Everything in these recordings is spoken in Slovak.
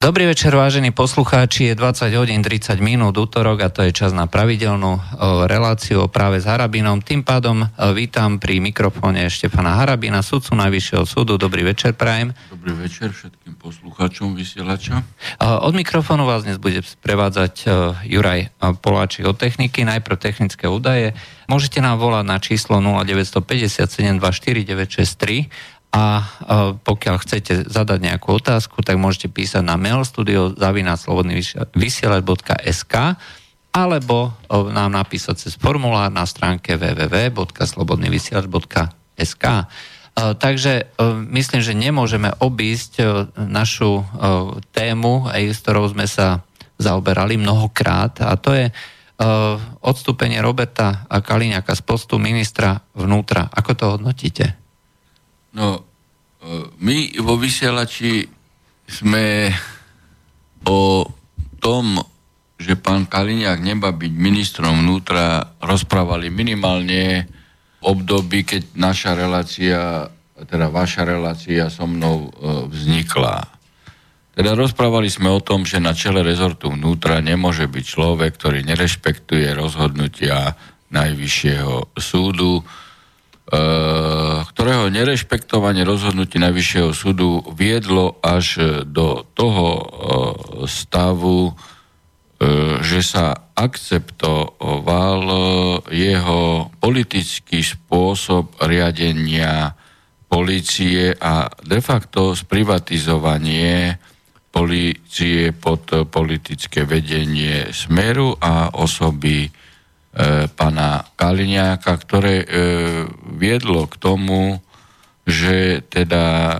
Dobrý večer, vážení poslucháči. Je 20 hodín 30 minút útorok a to je čas na pravidelnú reláciu práve s Harabinom. Tým pádom vítam pri mikrofóne Štefana Harabina, sudcu Najvyššieho súdu. Dobrý večer, Prajem. Dobrý večer všetkým poslucháčom vysielača. Od mikrofónu vás dnes bude sprevádzať Juraj Poláčik od techniky. Najprv technické údaje. Môžete nám volať na číslo 0957 249 963 a pokiaľ chcete zadať nejakú otázku, tak môžete písať na mail studio zavinaslobodnyvysielač.sk alebo nám napísať cez formulár na stránke www.slobodnyvysielač.sk Takže myslím, že nemôžeme obísť našu tému, s ktorou sme sa zaoberali mnohokrát a to je odstúpenie Roberta Kaliňaka z postu ministra vnútra. Ako to hodnotíte? No, e, my vo vysielači sme o tom, že pán Kaliňák nemá byť ministrom vnútra, rozprávali minimálne v období, keď naša relácia, teda vaša relácia so mnou e, vznikla. Teda rozprávali sme o tom, že na čele rezortu vnútra nemôže byť človek, ktorý nerešpektuje rozhodnutia Najvyššieho súdu, ktorého nerešpektovanie rozhodnutí Najvyššieho súdu viedlo až do toho eh, stavu, eh, že sa akceptoval jeho politický spôsob riadenia policie a de facto sprivatizovanie policie pod politické vedenie Smeru a osoby e, pana Kaliňáka, ktoré e, viedlo k tomu, že teda e,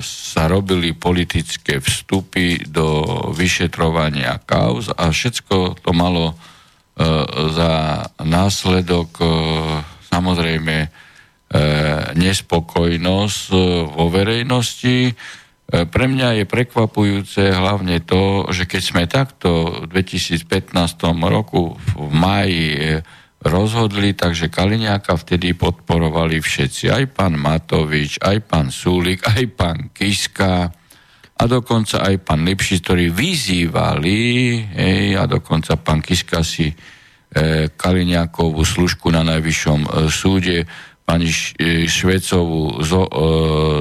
sa robili politické vstupy do vyšetrovania kauz a všetko to malo za následok samozrejme nespokojnosť vo verejnosti, pre mňa je prekvapujúce hlavne to, že keď sme takto v 2015 roku v maji e, rozhodli, takže Kaliňáka vtedy podporovali všetci. Aj pán Matovič, aj pán Súlik, aj pán Kiska a dokonca aj pán Lipšic, ktorí vyzývali, hej, a dokonca pán Kiska si e, Kaliňákovú služku na najvyššom e, súde pani e, Švecovú zo, e,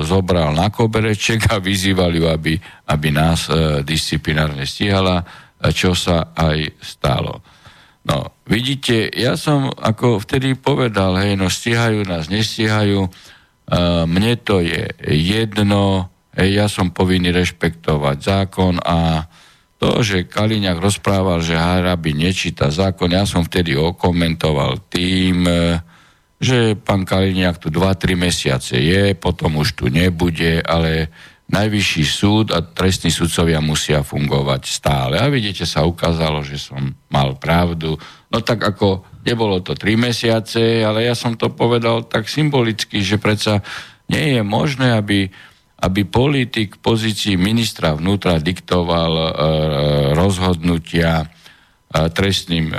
zobral na kobereček a vyzývali ju, aby, aby nás e, disciplinárne stíhala, čo sa aj stalo. No, vidíte, ja som ako vtedy povedal, hej, no stíhajú nás, nestíhajú, mne to je jedno, hej, ja som povinný rešpektovať zákon a to, že Kaliňák rozprával, že Harabi nečíta zákon, ja som vtedy okomentoval tým, že pán Kaliňák tu 2-3 mesiace je, potom už tu nebude, ale najvyšší súd a trestní sudcovia musia fungovať stále. A vidíte, sa ukázalo, že som mal pravdu. No tak ako nebolo to 3 mesiace, ale ja som to povedal tak symbolicky, že predsa nie je možné, aby, aby politik v pozícii ministra vnútra diktoval e, rozhodnutia trestným e,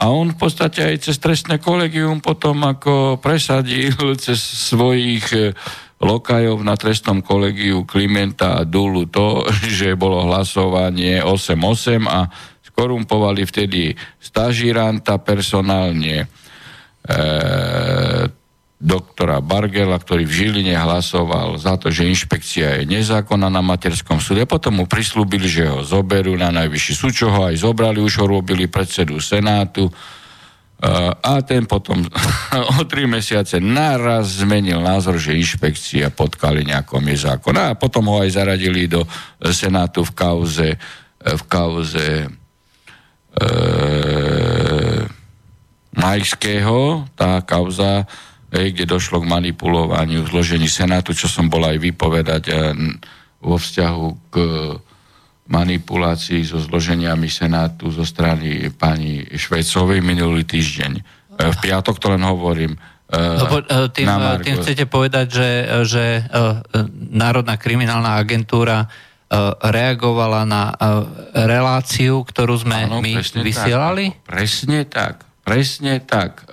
a on v podstate aj cez trestné kolegium potom ako presadil cez svojich e, lokajov na trestnom kolegiu Klimenta a Dulu to, že bolo hlasovanie 8-8 a skorumpovali vtedy stažíranta personálne. E, doktora Bargela, ktorý v Žiline hlasoval za to, že inšpekcia je nezákonná na materskom súde. Potom mu prislúbili, že ho zoberú na najvyšší súd, čo ho aj zobrali, už ho robili predsedu Senátu. A ten potom o tri mesiace naraz zmenil názor, že inšpekcia pod Kaliňakom je zákon. A potom ho aj zaradili do Senátu v kauze, v kauze e, Majského. Tá kauza hej, kde došlo k manipulovaniu zložení Senátu, čo som bol aj vypovedať eh, vo vzťahu k manipulácii so zloženiami Senátu zo strany pani Švecovej minulý týždeň. Eh, v piatok to len hovorím. Eh, Lebo tým, tým chcete povedať, že, že Národná kriminálna agentúra reagovala na reláciu, ktorú sme Áno, my vysielali? Tak, presne tak, presne tak.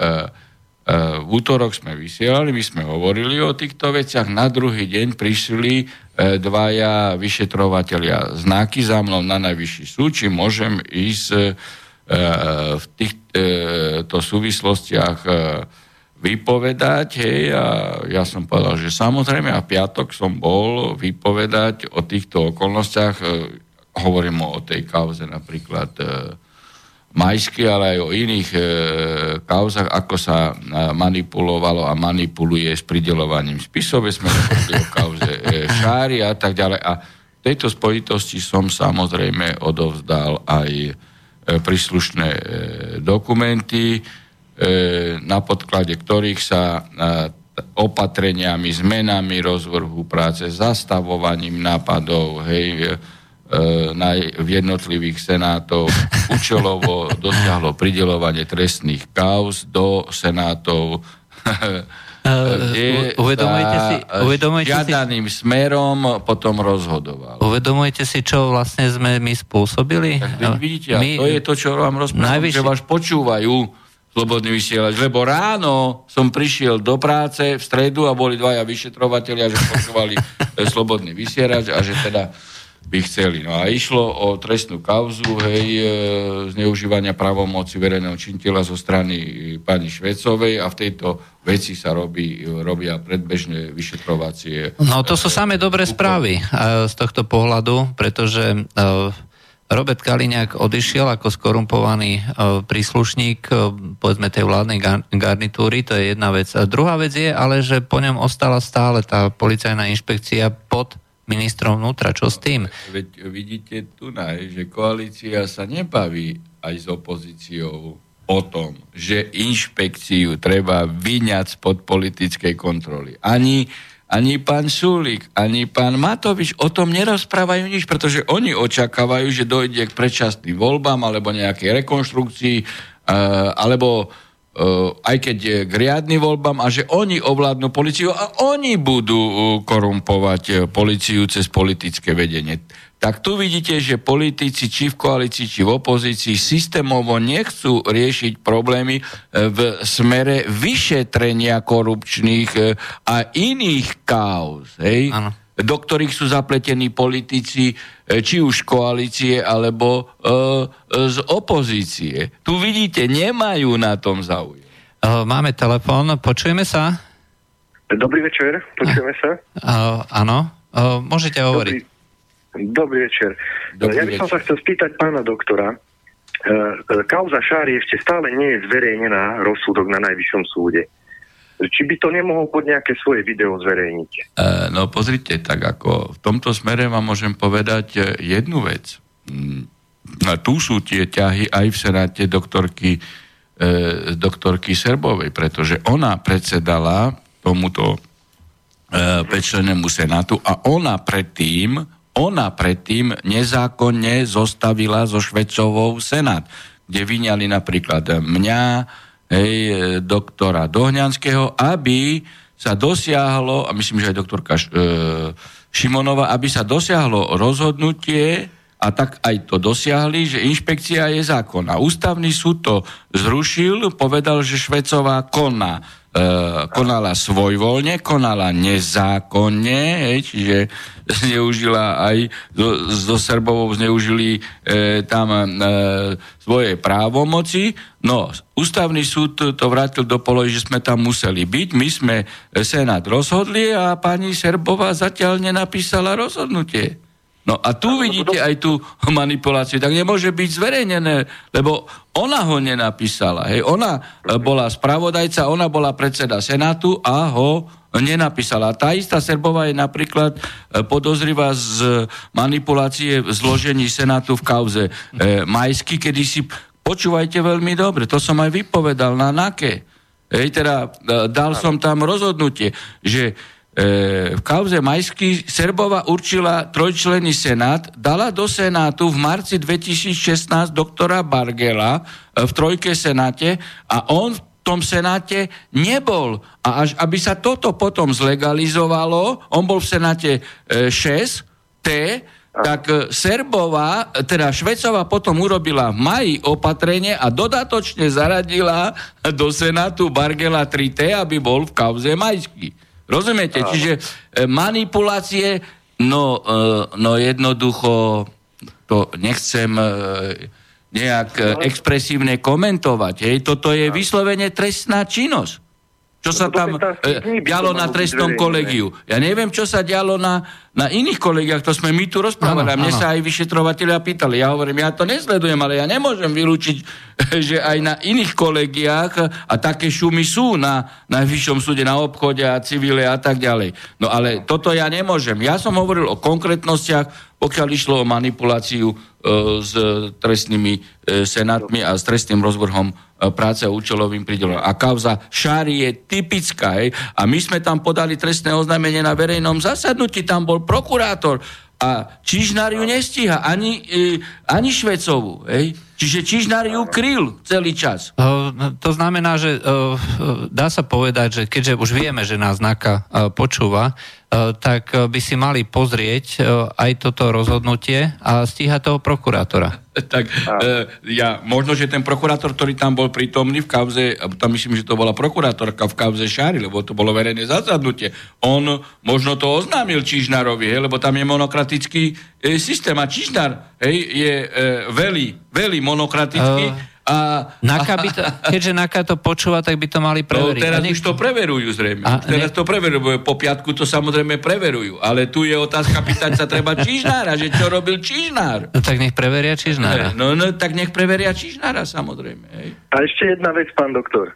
V útorok sme vysielali, my sme hovorili o týchto veciach, na druhý deň prišli dvaja vyšetrovateľia znaky za mnou na najvyšší súd, či môžem ísť e, v týchto súvislostiach vypovedať, hej, a ja som povedal, že samozrejme a piatok som bol vypovedať o týchto okolnostiach, hovorím o tej kauze napríklad Majsky, ale aj o iných e, kauzach, ako sa e, manipulovalo a manipuluje s pridelovaním spisov. Sme hovorili o kauze e, Šári a tak ďalej. A v tejto spojitosti som samozrejme odovzdal aj e, príslušné e, dokumenty, e, na podklade ktorých sa e, opatreniami, zmenami rozvrhu práce, zastavovaním nápadov, hej, e, na, v jednotlivých senátov účelovo dosiahlo pridelovanie trestných kauz do senátov kde uvedomujete si, uvedomujete žiadaným si, smerom potom rozhodoval. Uvedomujete si, čo vlastne sme my spôsobili? Tak vidíte, my, to je to, čo vám rozprávam, najvyššie... že vás počúvajú slobodný vysielač, lebo ráno som prišiel do práce v stredu a boli dvaja vyšetrovateľia, že počúvali slobodný vysielač a že teda by chceli. No a išlo o trestnú kauzu, hej, e, zneužívania pravomoci verejného činiteľa zo strany pani Švecovej a v tejto veci sa robí, robia predbežné vyšetrovacie. No to sú samé dobré správy e, z tohto pohľadu, pretože e, Robert Kaliňák odišiel ako skorumpovaný príslušník povedzme tej vládnej garnitúry, to je jedna vec. A druhá vec je ale, že po ňom ostala stále tá policajná inšpekcia pod ministrom vnútra. Čo s tým? Veď vidíte tu, že koalícia sa nebaví aj s opozíciou o tom, že inšpekciu treba vyňať spod politickej kontroly. Ani, ani pán Šulík, ani pán Matovič o tom nerozprávajú nič, pretože oni očakávajú, že dojde k predčasným voľbám alebo nejakej rekonštrukcii, uh, alebo Uh, aj keď je k riadnym voľbám a že oni ovládnu policiu a oni budú uh, korumpovať uh, policiu cez politické vedenie. Tak tu vidíte, že politici či v koalícii, či v opozícii systémovo nechcú riešiť problémy v smere vyšetrenia korupčných a iných kauz. Hej? Do ktorých sú zapletení politici, e, či už koalície, alebo e, z opozície. Tu vidíte, nemajú na tom záujem. E, máme telefón, počujeme sa? Dobrý večer, počujeme sa? Áno, môžete hovoriť. Dobrý, dobrý večer. Dobrý ja by som večer. sa chcel spýtať pána doktora. Kauza Šári ešte stále nie je zverejnená rozsudok na najvyššom súde. Či by to nemohol pod nejaké svoje video zverejniť? Uh, no pozrite, tak ako v tomto smere vám môžem povedať e, jednu vec. Mm, tu sú tie ťahy aj v Senáte doktorky, e, doktorky Serbovej, pretože ona predsedala tomuto e, pečlenému Senátu a ona predtým, ona predtým nezákonne zostavila so Švecovou Senát, kde vyňali napríklad mňa, hej, e, doktora Dohňanského, aby sa dosiahlo, a myslím, že aj doktorka e, Šimonova, aby sa dosiahlo rozhodnutie, a tak aj to dosiahli, že inšpekcia je zákonná. Ústavný súd to zrušil, povedal, že Švecová koná konala svojvoľne, konala nezákonne, hej, čiže zneužila aj so, so Srbovou zneužili e, tam e, svoje právomoci. No, ústavný súd to vrátil do polohy, že sme tam museli byť. My sme Senát rozhodli a pani Serbová zatiaľ nenapísala rozhodnutie. No a tu vidíte aj tú manipuláciu. Tak nemôže byť zverejnené, lebo ona ho nenapísala. Hej. Ona e, bola spravodajca, ona bola predseda Senátu a ho nenapísala. Tá istá Serbová je napríklad e, podozrivá z manipulácie v zložení Senátu v kauze e, Majsky, kedy si počúvajte veľmi dobre, to som aj vypovedal na NAKE. Hej, teda e, dal som tam rozhodnutie, že v kauze Majsky Serbova určila trojčlenný senát, dala do senátu v marci 2016 doktora Bargela e, v trojke senáte a on v tom senáte nebol. A až aby sa toto potom zlegalizovalo, on bol v senáte 6, T, tak Serbová, teda Švecová potom urobila v maji opatrenie a dodatočne zaradila do Senátu Bargela 3T, aby bol v kauze Majsky. Rozumiete? Áno. Čiže e, manipulácie No, no jednoducho to nechcem nejak no. expresívne komentovať. Hej. Toto je vyslovene trestná činnosť. Čo sa tam e, dialo na trestnom kolegiu. Ja neviem, čo sa dialo na, na iných kolegiách, to sme my tu rozprávali. A mne sa aj vyšetrovateľia pýtali. Ja hovorím, ja to nesledujem, ale ja nemôžem vylúčiť, že aj na iných kolegiách, a také šumy sú na najvyššom súde, na obchode a civile a tak ďalej. No ale toto ja nemôžem. Ja som hovoril o konkrétnostiach, pokiaľ išlo o manipuláciu e, s trestnými e, senátmi a s trestným rozvrhom E, práce a účelovým pridelom. A kauza Šári je typická. Hej? A my sme tam podali trestné oznámenie na verejnom zasadnutí, tam bol prokurátor a Čižnár ju nestíha, ani, e, ani Švecovú. Hej? Čiže Čižnár ju kryl celý čas. Uh, to znamená, že dá sa povedať, že keďže už vieme, že nás NAKA uh, počúva, tak uh, by si mali pozrieť uh, aj toto rozhodnutie a stíhať toho prokurátora. tak ja, možno, že ten prokurátor, ktorý tam bol prítomný v kauze, tam myslím, že to bola prokurátorka v kauze Šári, lebo to bolo verejné zasadnutie, on možno to oznámil Čižnárovi, hej, lebo tam je monokratický e, systém a Čižnár hej, je e, veľmi, veľmi monokratický. Uh. A, Naka by to, keďže Naka to počúva, tak by to mali preveriť. No, teraz nech... už to preverujú zrejme. A, teraz ne... to preverujú, po piatku to samozrejme preverujú. Ale tu je otázka pýtať sa treba Čižnára, že čo robil Čižnár. No tak nech preveria Čižnára. No, no tak nech preveria Čižnára samozrejme. Hej. A ešte jedna vec, pán doktor.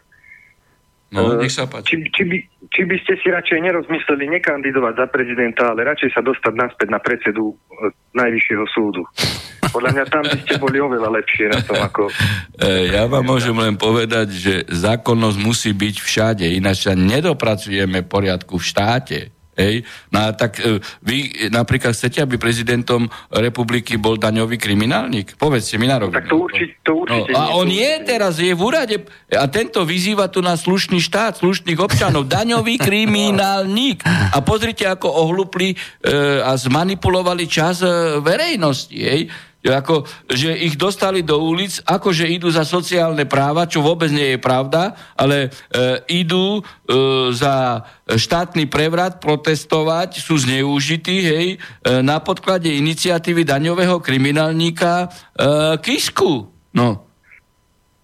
No, nech sa páči. Či, či, by, či by ste si radšej nerozmysleli nekandidovať za prezidenta, ale radšej sa dostať naspäť na predsedu e, Najvyššieho súdu. Podľa mňa tam by ste boli oveľa lepšie na tom ako... E, ja vám môžem len povedať, že zákonnosť musí byť všade, ináč sa nedopracujeme poriadku v štáte. Hej? No a tak e, vy napríklad chcete, aby prezidentom republiky bol daňový kriminálnik? Povedzte mi na rovinu. Tak to určite, to určite no, A on je teraz, je v úrade a tento vyzýva tu na slušný štát, slušných občanov, daňový kriminálnik. A pozrite, ako ohlupli e, a zmanipulovali čas e, verejnosti. Hej? Ako, že ich dostali do ulic, ako že idú za sociálne práva, čo vôbec nie je pravda, ale e, idú e, za štátny prevrat protestovať, sú zneužití, hej, e, na podklade iniciatívy daňového kriminálníka e, Kisku. No.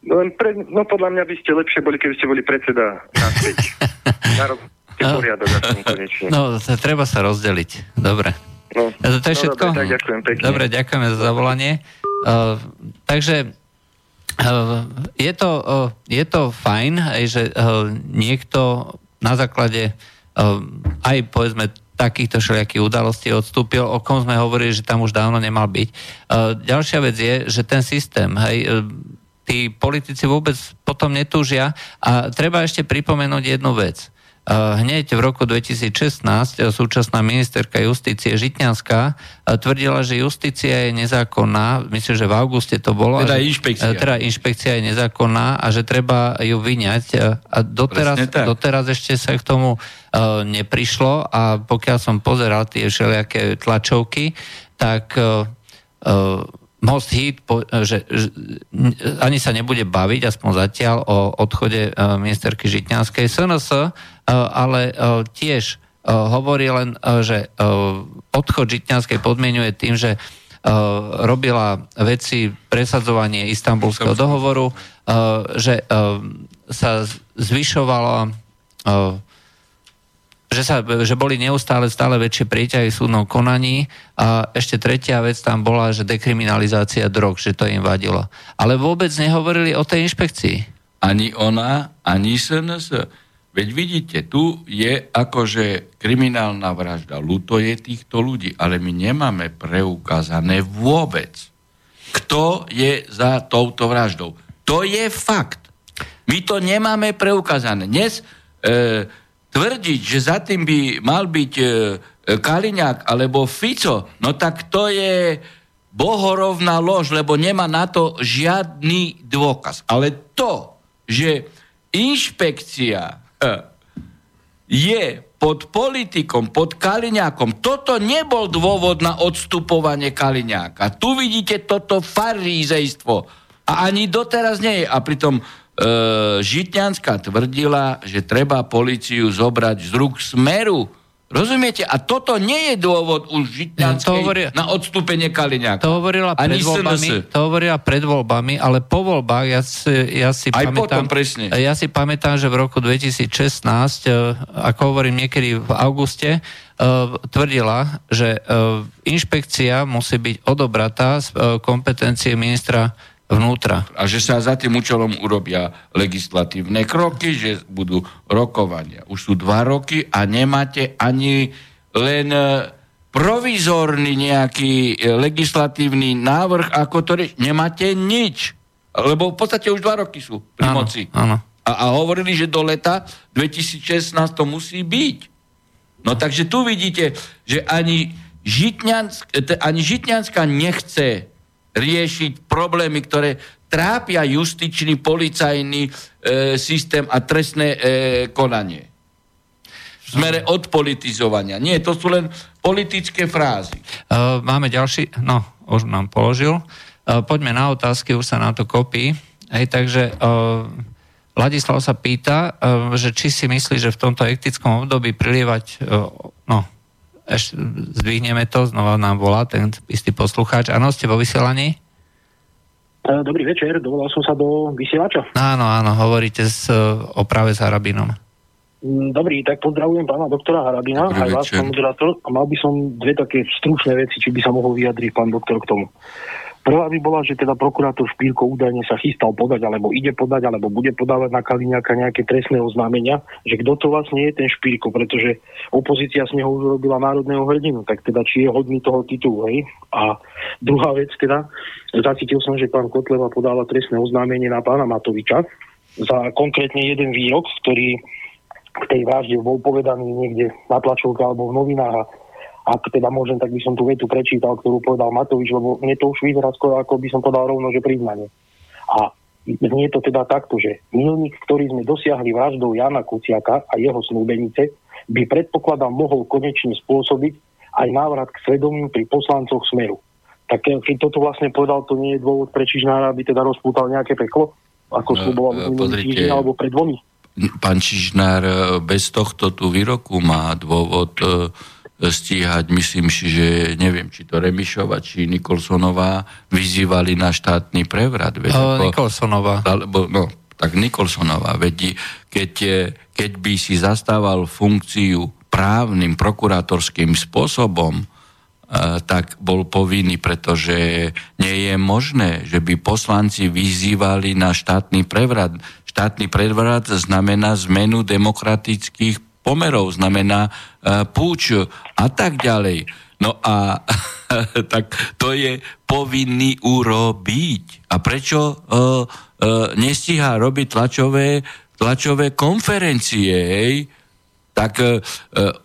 No, pre, no podľa mňa by ste lepšie boli, keby ste boli predseda naspäť. no, poriadok, no, treba sa rozdeliť. Dobre. No, to je no, všetko? Dobre, tak ďakujem pekne. Dobre, ďakujeme za zavolanie. Uh, takže uh, je, to, uh, je to fajn, aj, že uh, niekto na základe uh, aj povedzme takýchto všelijakých udalostí odstúpil, o kom sme hovorili, že tam už dávno nemal byť. Uh, ďalšia vec je, že ten systém, hej, uh, tí politici vôbec potom netúžia a treba ešte pripomenúť jednu vec. Eh, hneď v roku 2016 eh, súčasná ministerka justície Žitňanská eh, tvrdila, že justícia je nezákonná, myslím, že v auguste to bolo. Teda že, inšpekcia. Teda inšpekcia je nezákonná a že treba ju vyňať. A doteraz, doteraz ešte sa k tomu neprišlo a pokiaľ som pozeral tie všelijaké tlačovky, tak uh, Most Hit, že, že ani sa nebude baviť, aspoň zatiaľ, o odchode ministerky Žitňanskej. SNS Eh, ale eh, tiež hovorí len, že odchod Žitňanskej podmienuje tým, že robila veci presadzovanie istambulského dohovoru, že sa zvyšovalo že, sa, že boli neustále stále väčšie prieťahy v súdnom konaní a ešte tretia vec tam bola, že dekriminalizácia drog, že to im vadilo. Ale vôbec nehovorili o tej inšpekcii. Ani ona, ani SNS. Veď vidíte, tu je akože kriminálna vražda. Luto je týchto ľudí, ale my nemáme preukázané vôbec, kto je za touto vraždou. To je fakt. My to nemáme preukázané. Dnes e, tvrdiť, že za tým by mal byť e, Kaliňák alebo Fico, no tak to je bohorovná lož, lebo nemá na to žiadny dôkaz. Ale to, že inšpekcia je pod politikom, pod Kaliňákom. Toto nebol dôvod na odstupovanie Kaliňáka. Tu vidíte toto farízejstvo. A ani doteraz nie je. A pritom e, Žitňanská tvrdila, že treba policiu zobrať z rúk smeru. Rozumiete? A toto nie je dôvod už Žitňanskej no, hovorí, na odstúpenie Kaliňáka. To hovorila, pred voľbami, to hovorila pred voľbami, ale po voľbách ja si, ja si Aj pamätám... potom, presne. Ja si pamätám, že v roku 2016, e, ako hovorím niekedy v auguste, uh, tvrdila, že inšpekcia musí byť odobratá z kompetencie ministra vnútra. A že sa za tým účelom urobia legislatívne kroky, že budú rokovania. Už sú dva roky a nemáte ani len e, provizórny nejaký e, legislatívny návrh, ako to rieši. Nemáte nič. Lebo v podstate už dva roky sú pri áno, moci. Áno. A, a hovorili, že do leta 2016 to musí byť. No takže tu vidíte, že ani, Žitňansk, ani Žitňanská nechce riešiť problémy, ktoré trápia justičný, policajný e, systém a trestné e, konanie. V smere odpolitizovania. Nie, to sú len politické frázy. Uh, máme ďalší, no, už nám položil. Uh, poďme na otázky, už sa na to kopí. Hej, takže uh, Ladislav sa pýta, uh, že či si myslí, že v tomto etickom období prilievať, uh, no, ešte zdvihneme to, znova nám volá ten istý poslucháč. Áno, ste vo vysielaní? E, dobrý večer, dovolal som sa do vysielača. Áno, áno, hovoríte s, o práve s Harabinom. Mm, dobrý, tak pozdravujem pána doktora Harabina, Dobrý aj vás, pán moderátor. A mal by som dve také stručné veci, či by sa mohol vyjadriť pán doktor k tomu. Prvá by bola, že teda prokurátor Špírko údajne sa chystal podať, alebo ide podať, alebo bude podávať na Kaliňáka nejaké trestné oznámenia, že kto to vlastne je ten Špírko, pretože opozícia z neho urobila národného hrdinu, tak teda či je hodný toho titulu, hej? A druhá vec teda, zacítil som, že pán Kotleva podáva trestné oznámenie na pána Matoviča za konkrétne jeden výrok, ktorý k tej vražde bol povedaný niekde na tlačovke alebo v novinách ak teda môžem, tak by som tú vetu prečítal, ktorú povedal Matovič, lebo mne to už vyzerá skoro, ako by som povedal rovno, že priznanie. A znie to teda takto, že milník, ktorý sme dosiahli vraždou Jana Kuciaka a jeho snúbenice, by predpokladám mohol konečne spôsobiť aj návrat k svedomiu pri poslancoch Smeru. Tak keď toto vlastne povedal, to nie je dôvod pre Čižnára, aby teda rozpútal nejaké peklo, ako no, sluboval uh, minulý alebo pred dvomi. Pán Čižnár bez tohto tu výroku má dôvod uh, stíhať, myslím si, že neviem, či to Remišova, či Nikolsonová vyzývali na štátny prevrat. Veď, o, Nikolsonová. Alebo, no, tak Nikolsonová. Veď, keď, keď by si zastával funkciu právnym, prokurátorským spôsobom, tak bol povinný, pretože nie je možné, že by poslanci vyzývali na štátny prevrat. Štátny prevrat znamená zmenu demokratických pomerov, znamená uh, púč a tak ďalej. No a tak to je povinný urobiť. A prečo uh, uh, nestíha robiť tlačové, tlačové konferencie, hej? Tak uh,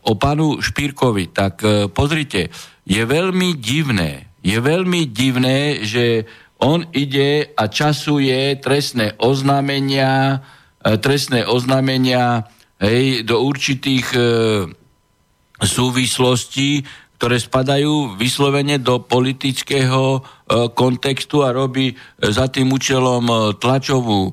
o panu Špírkovi, tak uh, pozrite, je veľmi divné, je veľmi divné, že on ide a časuje trestné oznámenia, trestné oznámenia hej, do určitých e, súvislostí, ktoré spadajú vyslovene do politického e, kontextu a robí e, za tým účelom e, tlačovú e,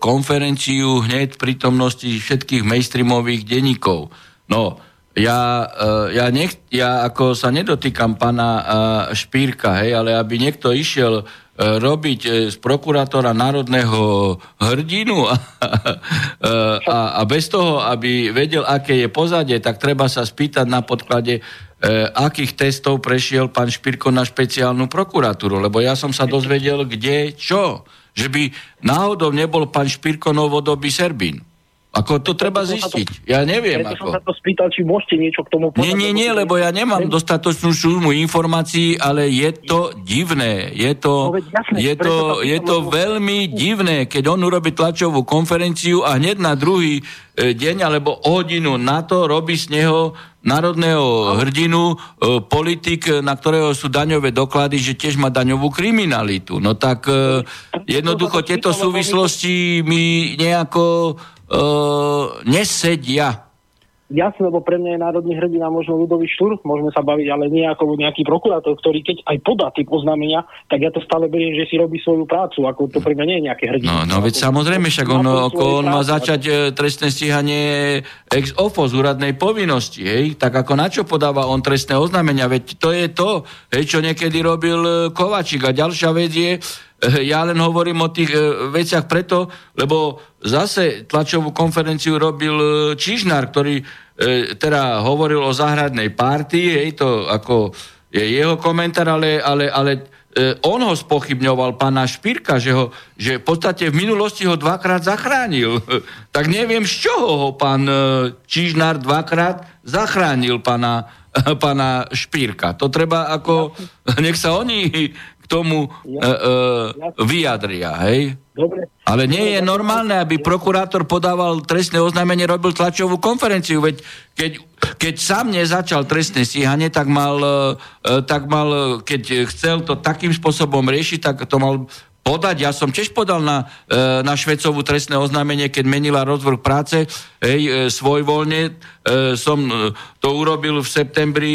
konferenciu hneď v prítomnosti všetkých mainstreamových denníkov. No, ja, e, ja, nech, ja ako sa nedotýkam pána e, Špírka, hej, ale aby niekto išiel robiť e, z prokurátora národného hrdinu a, a, a bez toho, aby vedel, aké je pozadie, tak treba sa spýtať na podklade, e, akých testov prešiel pán Špirko na špeciálnu prokuratúru, lebo ja som sa dozvedel, kde, čo. Že by náhodou nebol pán Špirko novodobý Serbín. Ako to treba zistiť. Ja neviem. Preto ako. som sa to spýtal, či môžete niečo k tomu povedať. Nie, nie, nie, lebo ja nemám dostatočnú šumu informácií, ale je to divné. Je to, je to, je to veľmi divné, keď on urobí tlačovú konferenciu a hneď na druhý e, deň alebo hodinu na to robí z neho národného hrdinu, e, politik, na ktorého sú daňové doklady, že tiež má daňovú kriminalitu. No tak e, jednoducho tieto súvislosti mi nejako nesedia. jasné, lebo pre mňa je národný hrdina možno ľudový štúr, môžeme sa baviť, ale nie ako nejaký prokurátor, ktorý keď aj podá tie oznámenia, tak ja to stále beriem, že si robí svoju prácu, ako to pre mňa nie je nejaké hrdina. No, no veď samozrejme, však on, ako on má začať e, trestné stíhanie ex ofo z úradnej povinnosti, hej? tak ako na čo podáva on trestné oznámenia, veď to je to, hej, čo niekedy robil e, Kovačík a ďalšia vec je, e, ja len hovorím o tých veciach preto, lebo zase tlačovú konferenciu robil Čižnár, ktorý teda hovoril o záhradnej párty, hej, to ako je jeho komentár, ale, ale, ale on ho spochybňoval, pána Špírka, že, ho, že v podstate v minulosti ho dvakrát zachránil. tak neviem, z čoho ho pán Čižnár dvakrát zachránil pána, pána Špírka. To treba ako, nech sa oni k tomu ja. uh, uh, vyjadria, hej? Dobre. Ale nie je normálne, aby prokurátor podával trestné oznámenie, robil tlačovú konferenciu, veď keď, keď sám nezačal trestné stíhanie, tak mal, uh, tak mal, keď chcel to takým spôsobom riešiť, tak to mal podať. Ja som tiež podal na, na Švecovú trestné oznámenie, keď menila rozvrh práce, hej, svojvoľne. Som to urobil v septembri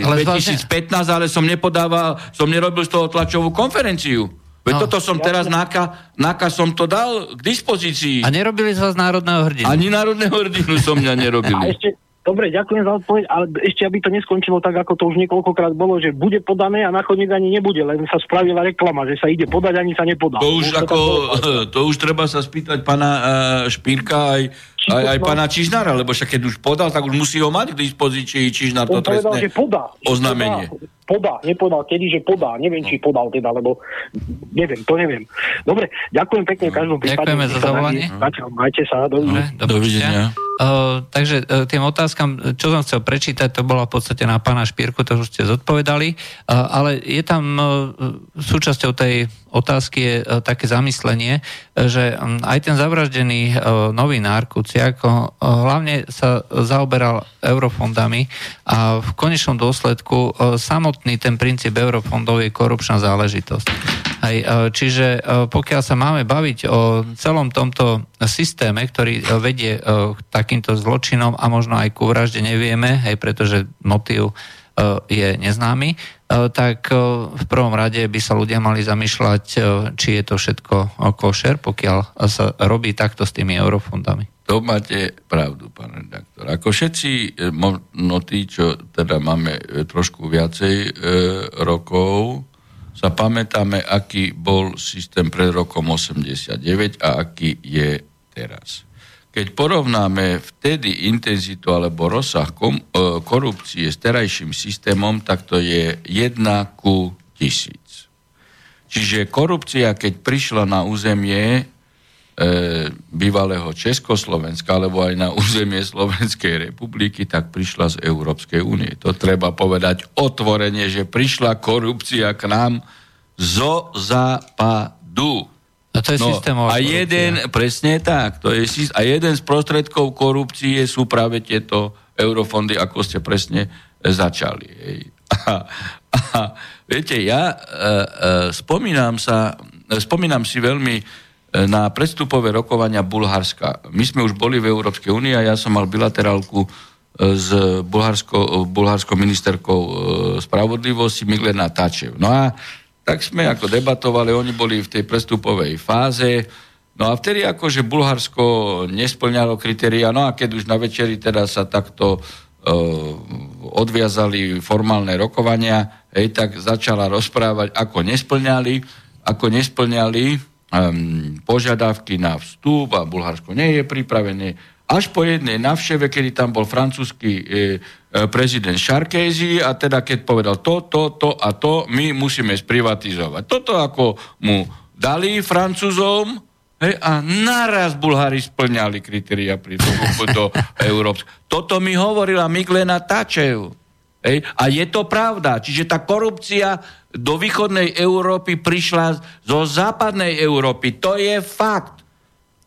ale 2015, vlastne... ale som nepodával, som nerobil z toho tlačovú konferenciu. Veď no. toto som teraz, náka, náka som to dal k dispozícii. A nerobili z vás národného hrdinu? Ani národného hrdinu som mňa nerobili. A ešte, Dobre, ďakujem za odpoveď, ale ešte aby to neskončilo tak, ako to už niekoľkokrát bolo, že bude podané a nakoniec ani nebude, len sa spravila reklama, že sa ide podať, ani sa nepodá. To už, ako, to už treba sa spýtať pána uh, Špírka aj, aj, aj pána Čižnára, lebo však keď už podal, tak už musí ho mať k dispozícii Čižnár to trestné že podá, oznámenie. Podá, nepodal, kedy, že podá, neviem, či podal teda, lebo neviem, to neviem. Dobre, ďakujem pekne no, každom prípade. Ďakujeme za zavolanie. Majte sa, dovidenia. Dovidenia. Uh, takže uh, tým otázkam, čo som chcel prečítať, to bolo v podstate na pána Špírku, to už ste zodpovedali, uh, ale je tam uh, súčasťou tej otázky je uh, také zamyslenie, že um, aj ten zavraždený uh, novinár Kuciak hlavne sa zaoberal eurofondami a v konečnom dôsledku samotný ten princíp eurofondov je korupčná záležitosť. Uh, čiže pokiaľ sa máme baviť o celom tomto systéme, ktorý vedie uh, takýmto zločinom a možno aj ku vražde nevieme, hej, pretože motív e, je neznámy, e, tak e, v prvom rade by sa ľudia mali zamýšľať, či je to všetko košer, pokiaľ sa robí takto s tými eurofondami. To máte pravdu, pán redaktor. Ako všetci, no tí, čo teda máme trošku viacej e, rokov, sa pamätáme, aký bol systém pred rokom 89 a aký je teraz. Keď porovnáme vtedy intenzitu alebo rozsah kom, e, korupcie s terajším systémom, tak to je 1 ku tisíc. Čiže korupcia, keď prišla na územie e, bývalého Československa alebo aj na územie Slovenskej republiky, tak prišla z Európskej únie. To treba povedať otvorene, že prišla korupcia k nám zo západu. A to je no, A jeden, presne tak, to je, a jeden z prostredkov korupcie sú práve tieto eurofondy, ako ste presne e, začali. Hej. A, a, viete, ja e, e, spomínam sa, e, spomínam si veľmi e, na predstupové rokovania Bulharska. My sme už boli v Európskej únii a ja som mal bilaterálku s bulharskou, bulharskou ministerkou spravodlivosti Miglena Tačev. No a tak sme ako debatovali, oni boli v tej prestupovej fáze, no a vtedy akože Bulharsko nesplňalo kritéria, no a keď už na večeri teda sa takto uh, odviazali formálne rokovania, hej, tak začala rozprávať, ako nesplňali, ako nesplňali um, požiadavky na vstup a Bulharsko nie je pripravené, až po jednej navšteve, kedy tam bol francúzsky e, e, prezident Šarkézy a teda keď povedal to, to, to a to, my musíme sprivatizovať. Toto ako mu dali Francúzom hej, a naraz Bulhári splňali kritéria pri do Európsk. Toto mi hovorila Miglena Tačev. Hej, a je to pravda. Čiže tá korupcia do východnej Európy prišla zo západnej Európy. To je fakt.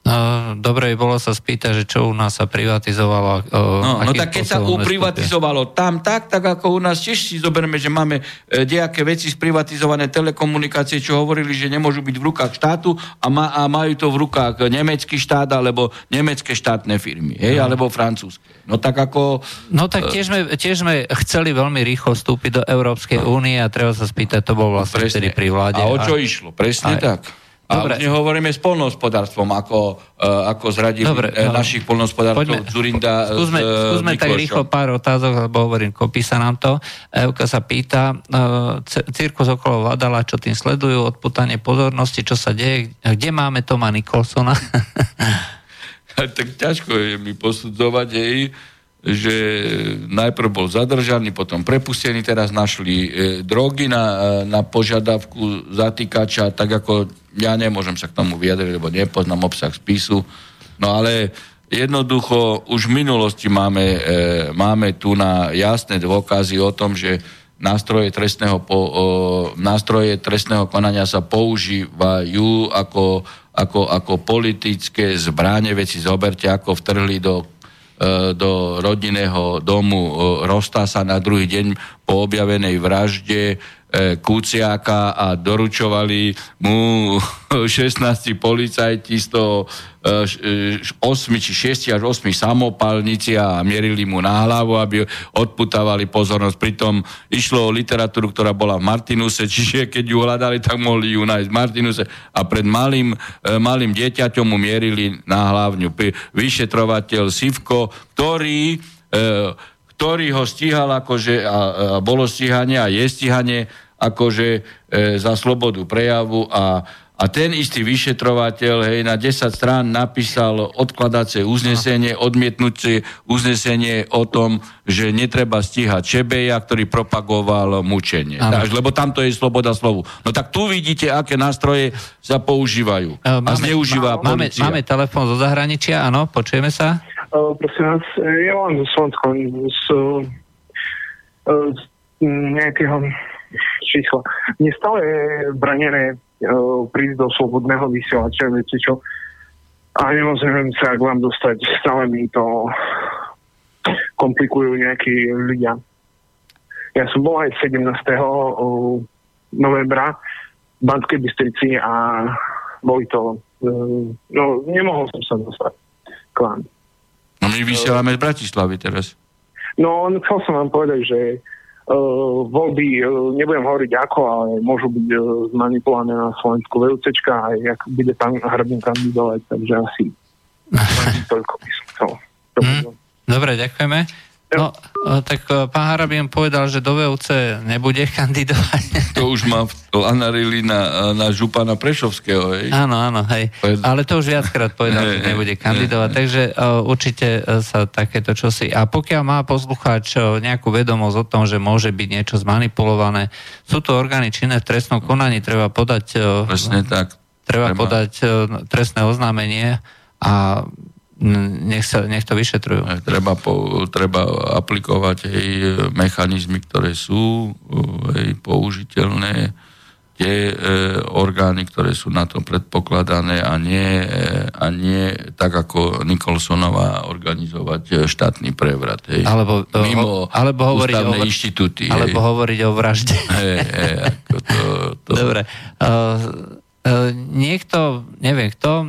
No, dobre by bolo sa spýtať, že čo u nás sa privatizovalo. No, no tak keď sa uprivatizovalo tam tak, tak ako u nás tiež si zoberme, že máme e, nejaké veci sprivatizované telekomunikácie, čo hovorili, že nemôžu byť v rukách štátu a, ma, a majú to v rukách nemecký štát alebo nemecké štátne firmy, hej, no. alebo francúzske. No tak ako... No tak tiež sme, tiež sme chceli veľmi rýchlo vstúpiť do Európskej no. únie a treba sa spýtať, to bol vlastne vtedy pri vláde. A o čo a... išlo? Presne a... tak. Dobre. A už nehovoríme s polnohospodárstvom, ako, uh, ako zradili Dobre, no. našich polnohospodárstvom Zurinda Skúsme, s, skúsme tak rýchlo pár otázok, lebo hovorím, kopí sa nám to. Evka sa pýta, uh, cirkus okolo Vadala, čo tým sledujú, odputanie pozornosti, čo sa deje, kde máme Toma Nikolsona? tak ťažko je mi posudzovať jej, že najprv bol zadržaný, potom prepustený, teraz našli e, drogy na, e, na požiadavku zatýkača, tak ako ja nemôžem sa k tomu vyjadriť, lebo nepoznám obsah spisu. No ale jednoducho už v minulosti máme, e, máme tu na jasné dôkazy o tom, že nástroje trestného, po, o, nástroje trestného konania sa používajú ako, ako, ako politické zbráne. Veci zoberte, ako vtrhli do do rodinného domu e, Rostasa na druhý deň po objavenej vražde E, Kuciaka a doručovali mu 16 policajti z toho 8 e, či 6 až 8 samopalníci a mierili mu na hlavu, aby odputávali pozornosť. Pritom išlo o literatúru, ktorá bola v Martinuse, čiže keď ju hľadali, tak mohli ju nájsť v Martinuse a pred malým, e, malým dieťaťom mu mierili na hlavňu. Vyšetrovateľ Sivko, ktorý ktorý ho stíhal akože a, a bolo stíhanie a je stíhanie akože e, za slobodu prejavu a, a ten istý vyšetrovateľ hej, na 10 strán napísal odkladacie uznesenie, odmietnúce uznesenie o tom, že netreba stíhať Čebeja, ktorý propagoval mučenie. Tak, lebo tamto je sloboda slovu. No tak tu vidíte, aké nástroje sa používajú. E, máme, a zneužíva máme, policia. Máme telefón zo zahraničia, áno, počujeme sa? Uh, prosím vás, ja vám zo Slovenskom z, uh, z nejakého číslo. Mne stále je branené uh, prísť do slobodného vysielača, viete čo? A nemôžem sa k vám dostať. Stále mi to komplikujú nejakí ľudia. Ja som bol aj 17. novembra v Banskej Bystrici a boli to... Uh, no, nemohol som sa dostať k vám. No my vysielame z Bratislavy teraz. No, chcel som vám povedať, že voľby, uh, nebudem hovoriť ako, ale môžu byť uh, zmanipulované na Slovensku VUCčka aj ak bude pán Hrdin kandidovať, takže asi toľko by som chcel. Mm, dobre, ďakujeme. No, tak e, pán Harabien povedal, že do VUC nebude kandidovať. To už má lanarili na, na župana Prešovského, hej? Áno, áno, hej. Ale to už viackrát povedal, že nebude kandidovať, takže uh, určite e, sa takéto čosi... A pokiaľ má poslucháč nejakú vedomosť o tom, že môže byť niečo zmanipulované, sú to orgány činné v trestnom konaní, treba podať... Presne tak. Treba, treba podať trestné oznámenie a nech, sa, nech to vyšetrujú. Treba, po, treba aplikovať aj mechanizmy, ktoré sú aj použiteľné, tie e, orgány, ktoré sú na to predpokladané a nie, e, a nie tak ako Nikolsonová organizovať štátny prevrat. Hej. Alebo, Mimo alebo hovoriť o, inštitúty. Alebo hej. hovoriť o vražde. Hej, hej, ako to, to... Dobre. Uh, E, niekto, neviem kto, e,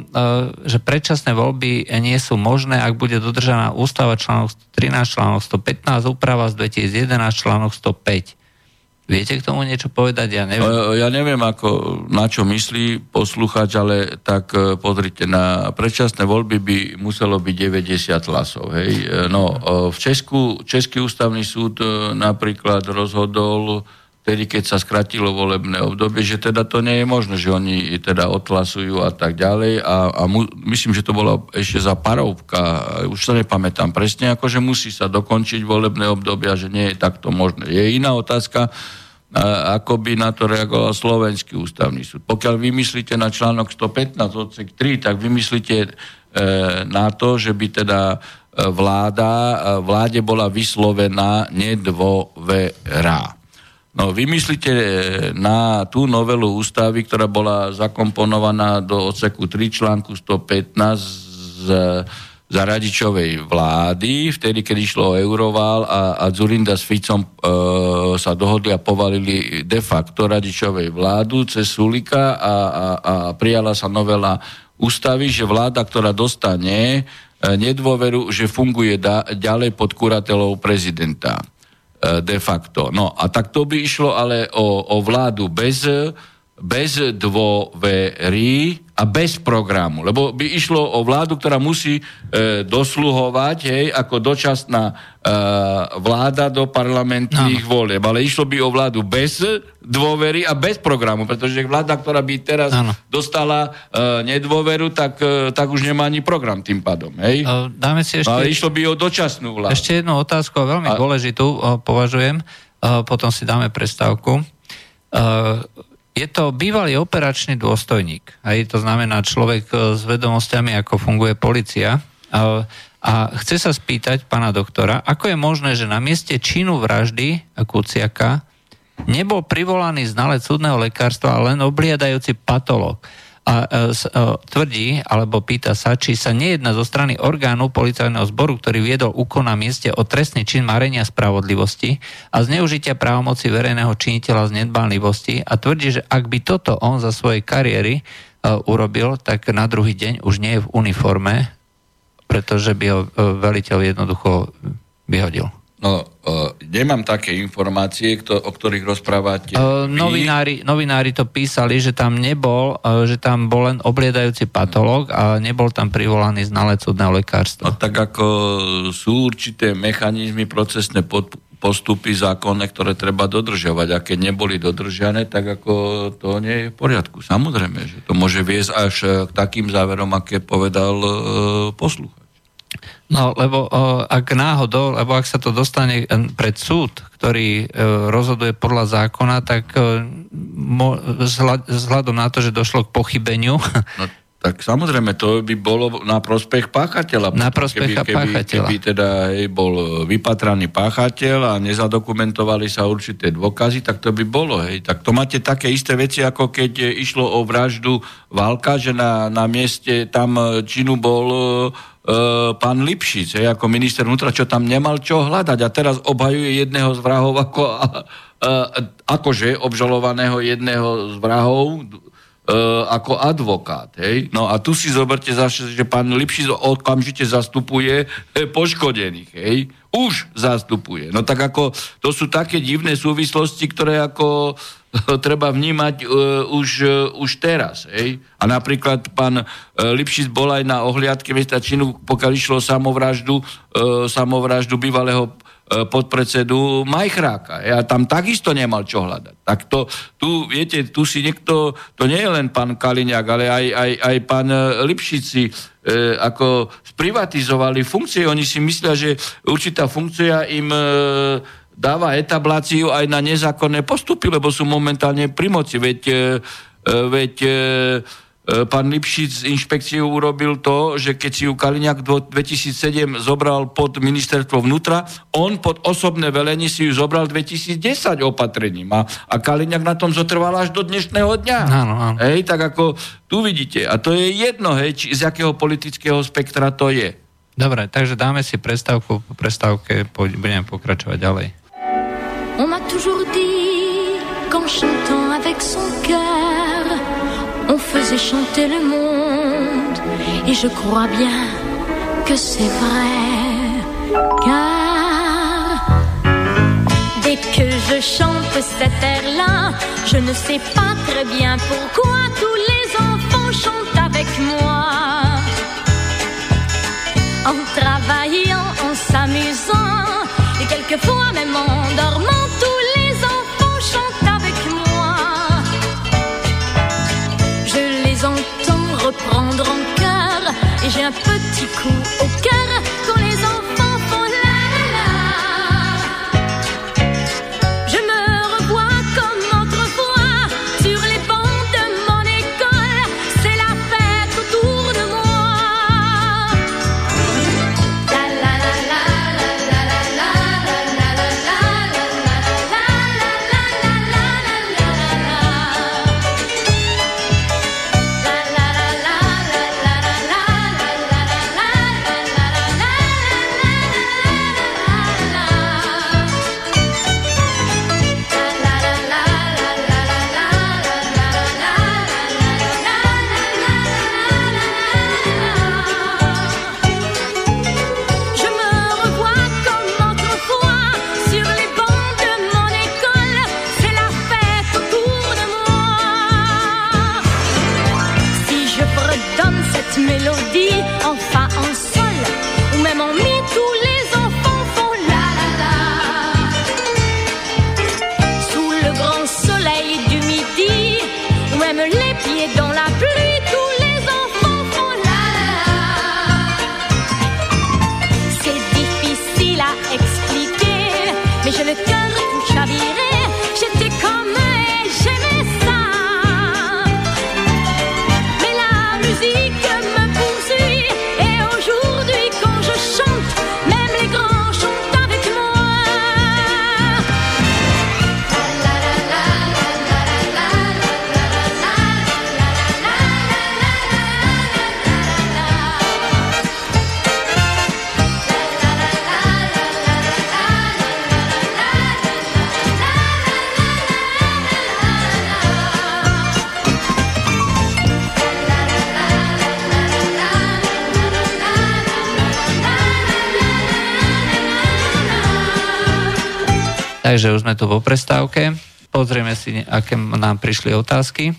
že predčasné voľby nie sú možné, ak bude dodržaná ústava článok 113, článok 115, úprava z 2011, článok 105. Viete k tomu niečo povedať? Ja neviem. Ja neviem, ako, na čo myslí poslúchať, ale tak e, pozrite, na predčasné voľby by muselo byť 90 hlasov. Hej. No, v Česku, Český ústavný súd napríklad rozhodol vtedy, keď sa skratilo volebné obdobie, že teda to nie je možné, že oni teda odhlasujú a tak ďalej a, a mu, myslím, že to bolo ešte za parovka, už sa nepamätám presne, ako že musí sa dokončiť volebné obdobia, že nie je takto možné. Je iná otázka, a, ako by na to reagoval Slovenský ústavný súd. Pokiaľ vymyslíte na článok 115 odsek 3, tak vymyslíte e, na to, že by teda e, vláda, e, vláde bola vyslovená nedôvera. No vymyslíte na tú novelu ústavy, ktorá bola zakomponovaná do odseku 3 článku 115 z, za radičovej vlády, vtedy, keď išlo Euroval a, a Zurinda s Ficom e, sa dohodli a povalili de facto radičovej vládu cez Sulika a, a, a prijala sa novela ústavy, že vláda, ktorá dostane e, nedôveru, že funguje da, ďalej pod kuratelou prezidenta. E, de facto. No a tak to by išlo ale o, o vládu bez, bez dôvery a bez programu. Lebo by išlo o vládu, ktorá musí e, dosluhovať hej, ako dočasná e, vláda do parlamentných no. volieb. Ale išlo by o vládu bez dôvery a bez programu, pretože vláda, ktorá by teraz ano. dostala e, nedôveru, tak, e, tak už nemá ani program tým pádom. Hej? E, dáme si ešte... Ale išlo by o dočasnú vládu. Ešte jednu otázku, veľmi a... dôležitú e, považujem. E, potom si dáme prestávku. E, je to bývalý operačný dôstojník. Aj to znamená človek e, s vedomosťami, ako funguje policia. A, a chce sa spýtať pána doktora, ako je možné, že na mieste činu vraždy Kuciaka nebol privolaný znalec súdneho lekárstva, len obliadajúci patológ a e, e, tvrdí, alebo pýta sa, či sa nejedná zo strany orgánu policajného zboru, ktorý viedol úkon na mieste o trestný čin marenia spravodlivosti a zneužitia právomoci verejného činiteľa z nedbanlivosti a tvrdí, že ak by toto on za svojej kariéry uh, urobil, tak na druhý deň už nie je v uniforme, pretože by ho uh, veliteľ jednoducho vyhodil. No, uh, nemám také informácie, kto, o ktorých rozprávate. Uh, novinári, novinári to písali, že tam nebol, uh, že tam bol len obliedajúci patológ a nebol tam privolaný znalec súdneho lekárstva. No tak ako sú určité mechanizmy, procesné pod, postupy zákonné, ktoré treba dodržovať. A keď neboli dodržané, tak ako to nie je v poriadku. Samozrejme, že to môže viesť až k takým záverom, aké povedal uh, posluchač. No, lebo ak náhodou, lebo ak sa to dostane pred súd, ktorý e, rozhoduje podľa zákona, tak e, vzhľadom na to, že došlo k pochybeniu... No, tak samozrejme, to by bolo na prospech páchateľa. Na prospech keby, páchateľa. Keby, keby teda hej, bol vypatraný páchateľ a nezadokumentovali sa určité dôkazy, tak to by bolo. Hej. Tak to máte také isté veci, ako keď išlo o vraždu Válka, že na, na mieste tam činu bol E, pán Lipšic, je, ako minister vnútra, čo tam nemal čo hľadať a teraz obhajuje jedného z vrahov ako, a, a, akože obžalovaného jedného z vrahov e, ako advokát. Hej? No a tu si zoberte zase, že pán Lipšic okamžite zastupuje e, poškodených. Hej? Už zastupuje. No tak ako, to sú také divné súvislosti, ktoré ako treba vnímať uh, už, uh, už teraz. Hej? A napríklad pán uh, Lipšic bol aj na ohliadke mesta Činu, pokiaľ išlo samovraždu, uh, samovraždu bývalého podpredsedu Majchráka. Hej? A tam takisto nemal čo hľadať. Tak to, tu, viete, tu si niekto, to nie je len pán Kaliňák, ale aj, aj, aj pán Lipšic si uh, ako sprivatizovali funkcie. Oni si myslia, že určitá funkcia im uh, dáva etabláciu aj na nezákonné postupy, lebo sú momentálne pri moci. Veď, e, e, veď e, pán Lipšic z inšpekciou urobil to, že keď si ju Kaliňák 2007 zobral pod ministerstvo vnútra, on pod osobné velenie si ju zobral 2010 opatrením. A, a Kaliňák na tom zotrval až do dnešného dňa. Áno, áno. Hej, tak ako tu vidíte. A to je jedno, hej, či, z akého politického spektra to je. Dobre, takže dáme si prestávku, po prestávke budeme pokračovať ďalej. Chantant avec son cœur, on faisait chanter le monde. Et je crois bien que c'est vrai. Car dès que je chante cet air-là, je ne sais pas très bien pourquoi tous les Takže už sme tu vo prestávke. Pozrieme si, aké nám prišli otázky.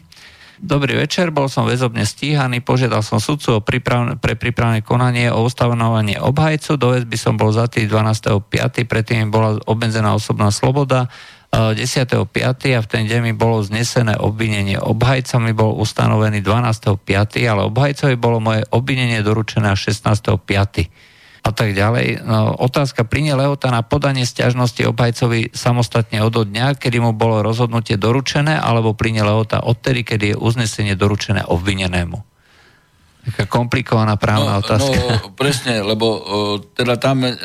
Dobrý večer, bol som väzobne stíhaný, požiadal som sudcu o príprav, pre prípravné konanie o ustanovanie obhajcu, do väzby som bol za tý 12.5., predtým bola obmedzená osobná sloboda, 10.5. a v ten deň mi bolo znesené obvinenie. Obhajca mi bol ustanovený 12.5., ale obhajcovi bolo moje obvinenie doručené 16.5 a tak ďalej. No, otázka, plinie lehota na podanie stiažnosti obhajcovi samostatne od dňa, kedy mu bolo rozhodnutie doručené, alebo plinie lehota odtedy, kedy je uznesenie doručené obvinenému? Taká komplikovaná právna no, otázka. No, presne, lebo uh, teda tam uh,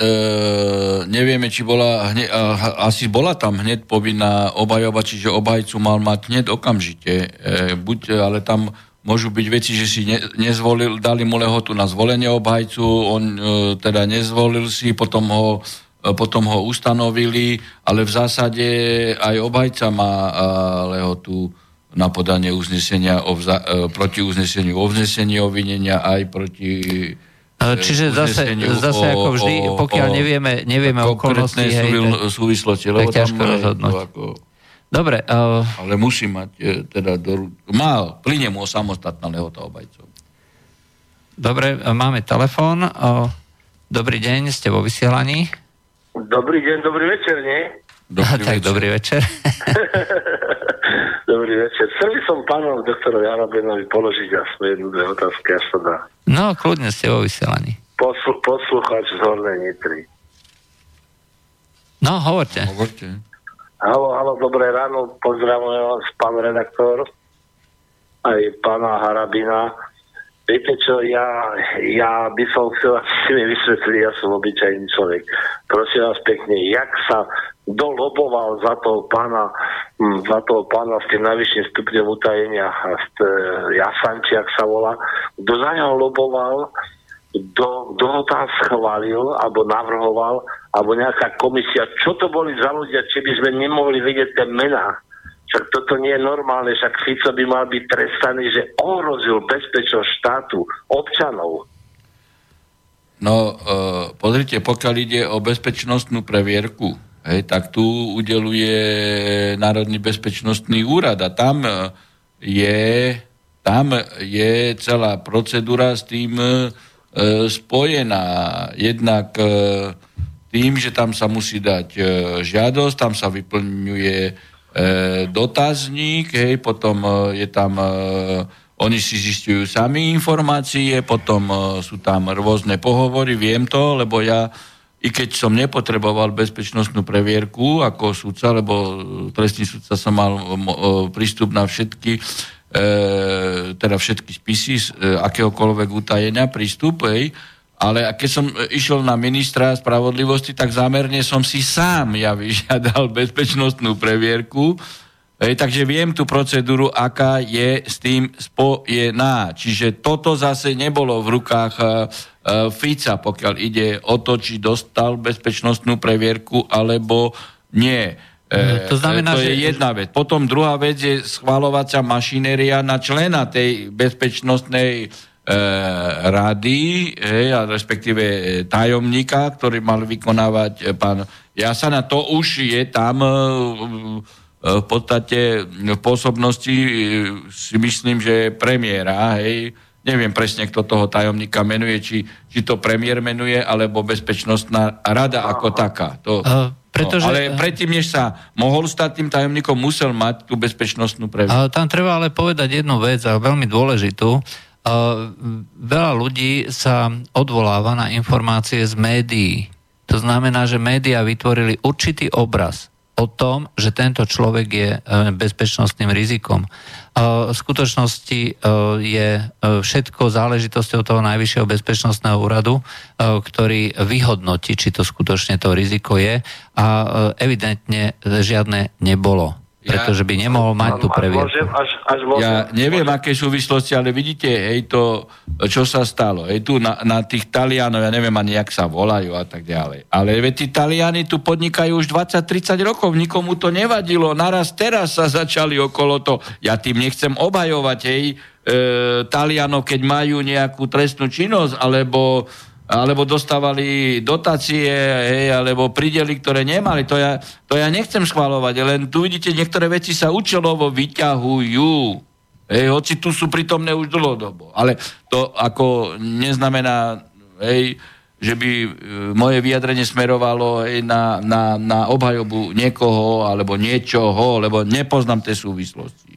nevieme, či bola hneď, uh, asi bola tam hneď povinná obhajoba, čiže obhajcu mal mať hneď okamžite. Uh, buď, ale tam Môžu byť veci, že si ne, nezvolil, dali mu lehotu na zvolenie obhajcu, on e, teda nezvolil si, potom ho, e, potom ho ustanovili, ale v zásade aj obhajca má e, lehotu na podanie uznesenia o vza, e, proti uzneseniu o vznesení obvinenia aj proti e, Čiže zase, zase o, ako vždy, pokiaľ o, nevieme, nevieme okolnosti, hej, súvislosti, lebo tak ťažko rozhodnúť. Ako, Dobre. Uh... Ale musí mať, e, teda, do, má, plyne mu samostatná lehota obajcov. Dobre, e, máme telefón. Uh, dobrý deň, ste vo vysielaní. Dobrý deň, dobrý večer, nie? Dobrý tak večer. dobrý večer. dobrý večer. Chcel by som pánom doktorovi Arabenovi položiť aspoň jednu, dve otázky, až sa dá. No, kľudne ste vo vysielaní. Poslu, poslucháč z Hornej Nitry. No, hovorte. Hovorte. Halo, halo, dobré ráno, pozdravujem vás, pán redaktor, aj pána Harabina. Viete čo, ja, ja by som chcel, si mi vysvetliť, ja som obyčajný človek. Prosím vás pekne, jak sa doloboval za toho pána, hm, za toho pána s tým najvyšším stupňom utajenia, Jasanči, ak sa volá, kto za neho loboval, kto, kto ho tam schválil alebo navrhoval, alebo nejaká komisia, čo to boli za ľudia, či by sme nemohli vidieť tie mená. Však toto nie je normálne, však Fico by mal byť trestaný, že ohrozil bezpečnosť štátu, občanov. No, uh, pozrite, pokiaľ ide o bezpečnostnú previerku, hej, tak tu udeluje Národný bezpečnostný úrad a tam uh, je, tam je celá procedúra s tým E, spojená jednak e, tým, že tam sa musí dať e, žiadosť, tam sa vyplňuje dotazník, hej, potom je tam, oni si zistujú sami informácie, potom sú tam rôzne pohovory, viem to, lebo ja i keď som nepotreboval bezpečnostnú previerku ako súdca, lebo trestný súdca som mal prístup na všetky e, teda všetky spisy z e, akéhokoľvek utajenia, prístup, ale keď som išiel na ministra spravodlivosti, tak zámerne som si sám ja vyžiadal bezpečnostnú previerku, hej, takže viem tú procedúru, aká je s tým spojená. Čiže toto zase nebolo v rukách e, Fica, pokiaľ ide o to, či dostal bezpečnostnú previerku alebo nie. E, to znamená, to je že... jedna vec. Potom druhá vec je schvalovacia mašinéria na člena tej bezpečnostnej e, rady, hej, a respektíve e, tajomníka, ktorý mal vykonávať pán Jasana. To už je tam e, v podstate v pôsobnosti e, si myslím, že premiéra, hej, neviem presne, kto toho tajomníka menuje, či, či to premiér menuje, alebo bezpečnostná rada ako taká. To... Uh pretože, no, ale predtým, než sa mohol stať tým tajomníkom, musel mať tú bezpečnostnú previeru. Tam treba ale povedať jednu vec, a veľmi dôležitú. Veľa ľudí sa odvoláva na informácie z médií. To znamená, že médiá vytvorili určitý obraz o tom, že tento človek je e, bezpečnostným rizikom. V skutočnosti e, je e, všetko záležitosťou toho najvyššieho bezpečnostného úradu, ktorý vyhodnotí, či to skutočne to riziko je a evidentne žiadne nebolo pretože by nemohol mať tú previerku. Ja neviem, aké súvislosti, ale vidíte, hej, to, čo sa stalo. Hej, tu na, na tých Talianov, ja neviem ani, jak sa volajú a tak ďalej. Ale veď tí Taliani tu podnikajú už 20-30 rokov, nikomu to nevadilo. Naraz teraz sa začali okolo to. Ja tým nechcem obhajovať, hej, e, Talianov, keď majú nejakú trestnú činnosť, alebo alebo dostávali dotácie, hej, alebo prideli, ktoré nemali. To ja, to ja nechcem schváľovať, len tu vidíte, niektoré veci sa účelovo vyťahujú. Hej, hoci tu sú prítomné už dlhodobo. Ale to ako neznamená, hej, že by e, moje vyjadrenie smerovalo hej, na, na, na obhajobu niekoho alebo niečoho, lebo nepoznám tie súvislosti.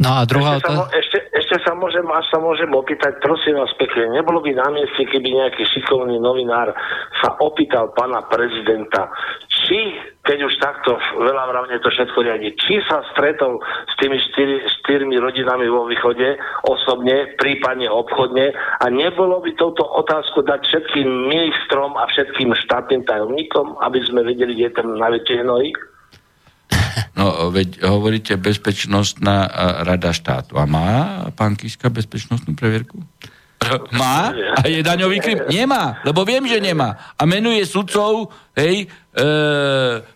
No a druhá ešte, sa, ešte, ešte sa môžem, až sa môžem opýtať, prosím vás pekne, nebolo by na mieste, keby nejaký šikovný novinár sa opýtal pána prezidenta, či, keď už takto veľa vravne to všetko riadi, či sa stretol s tými štyri, štyrmi rodinami vo východe osobne, prípadne obchodne a nebolo by touto otázku dať všetkým ministrom a všetkým štátnym tajomníkom, aby sme vedeli, kde je ten najväčší hnoj? No, veď hovoríte bezpečnostná rada štátu. A má pán Kiska bezpečnostnú previerku? Má? A je daňový krim? Nemá, lebo viem, že nemá. A menuje sudcov, hej, e,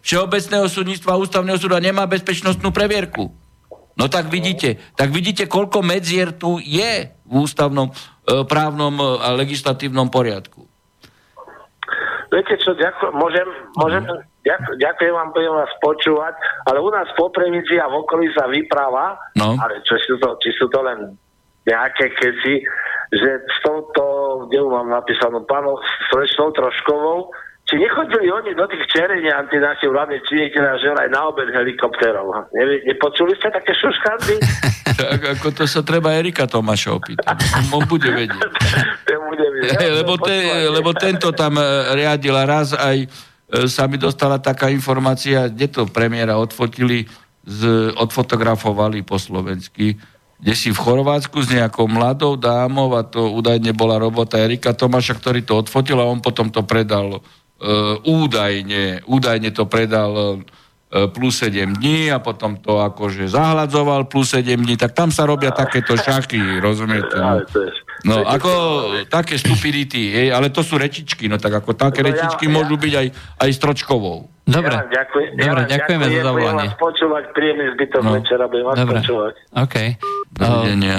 Všeobecného súdnictva ústavného súdu a nemá bezpečnostnú previerku. No tak vidíte, tak vidíte, koľko medzier tu je v ústavnom, e, právnom a legislatívnom poriadku. Viete čo, ďakujem, môžem, môžem, ďakujem vám, budem vás počúvať, ale u nás po Premici a v okolí sa vypráva, no. ale čo sú to, či sú to len nejaké keci, že s touto, kde mám napísanú, pánom Slečnou Troškovou, či nechodili oni do tých čerenia naši vládni činiteľa, že aj na obed helikopterov. Ne, nepočuli ste také šuškandy? tak ako to sa treba Erika Tomáša opýtať. On bude vedieť. bude vedieť. lebo, te, lebo tento tam e, riadil a raz aj sa mi dostala taká informácia, kde to premiéra odfotili, z, odfotografovali po slovensky, kde si v Chorvátsku s nejakou mladou dámou a to údajne bola robota Erika Tomáša, ktorý to odfotil a on potom to predal uh, údajne, údajne to predal uh, plus 7 dní a potom to akože zahľadzoval plus 7 dní, tak tam sa robia takéto šachy, rozumiete? No, no ako také stupidity, hej, ale to sú rečičky, no tak ako také no, rečičky ja, môžu byť aj, aj stročkovou. Dobre, ja ďakujem, Dobre ja ďakujeme ďakujem, za zavolanie. Budem vás počúvať, príjemný zbytok no. večera, budem vás Dobre. počúvať. OK. Dovidenia.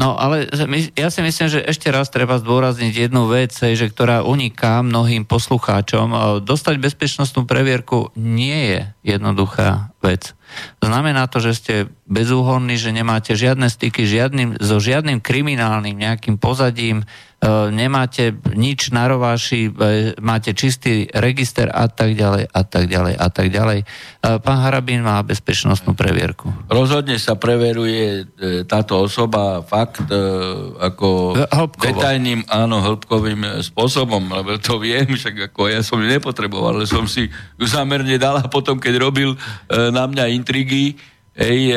No ale ja si myslím, že ešte raz treba zdôrazniť jednu vec, že ktorá uniká mnohým poslucháčom. Dostať bezpečnostnú previerku nie je jednoduchá vec. Znamená to, že ste bezúhonní, že nemáte žiadne styky žiadnym, so žiadnym kriminálnym nejakým pozadím, E, nemáte nič na rováši, e, máte čistý register a tak ďalej a tak ďalej a tak ďalej. E, pán Harabín má bezpečnostnú previerku. Rozhodne sa preveruje táto osoba fakt ako Hĺbkovo. detajným, áno, hĺbkovým spôsobom, lebo to viem, však ako ja som ju nepotreboval, ale som si ju zamerne dal a potom, keď robil na mňa intrigy, hej,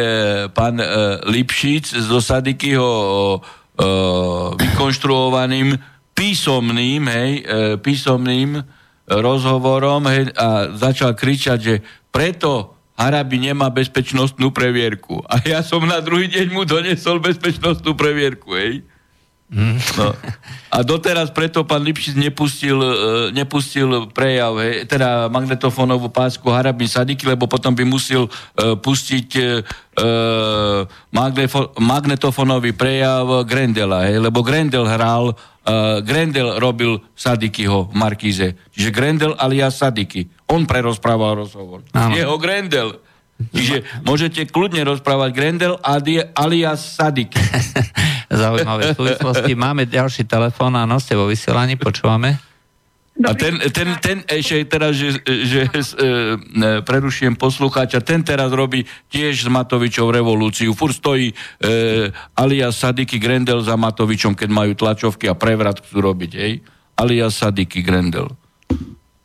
pán Lipšic z Osadikyho uh, vykonštruovaným písomným, hej, uh, písomným rozhovorom hej, a začal kričať, že preto Harabi nemá bezpečnostnú previerku. A ja som na druhý deň mu donesol bezpečnostnú previerku, hej. No. A doteraz preto pán Lipšic nepustil, e, nepustil prejav, he, teda magnetofónovú pásku Harabin Sadiky, lebo potom by musel uh, pustiť uh, magnefo, magnetofónový prejav Grendela, he, lebo Grendel hral, uh, Grendel robil Sadikyho v Markíze. Čiže Grendel alias Sadiky. On prerozprával rozhovor. Áno. Jeho Grendel. Čiže môžete kľudne rozprávať Grendel alias Sadik. Zaujímavé súvislosti. Máme ďalší telefón, áno, ste vo vysielaní, počúvame. A ten, ten, ten ešte teraz, že, že e, prerušujem poslucháča, ten teraz robí tiež s Matovičou revolúciu. Fur stojí e, alias Sadiky Grendel za Matovičom, keď majú tlačovky a prevrat chcú robiť, hej? Alias Sadiky Grendel.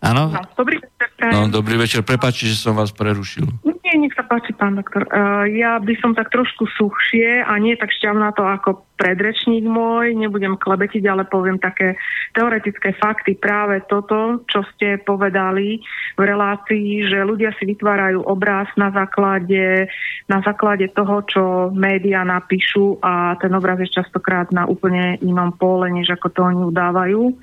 Áno? Dobrý No, dobrý večer. Prepačte, že som vás prerušil. Nie, nech sa páči, pán doktor. Uh, ja by som tak trošku suchšie a nie tak šťavná to ako predrečník môj, nebudem klebetiť, ale poviem také teoretické fakty. Práve toto, čo ste povedali v relácii, že ľudia si vytvárajú obraz na základe, na základe toho, čo médiá napíšu a ten obraz je častokrát na úplne inom pole, než ako to oni udávajú.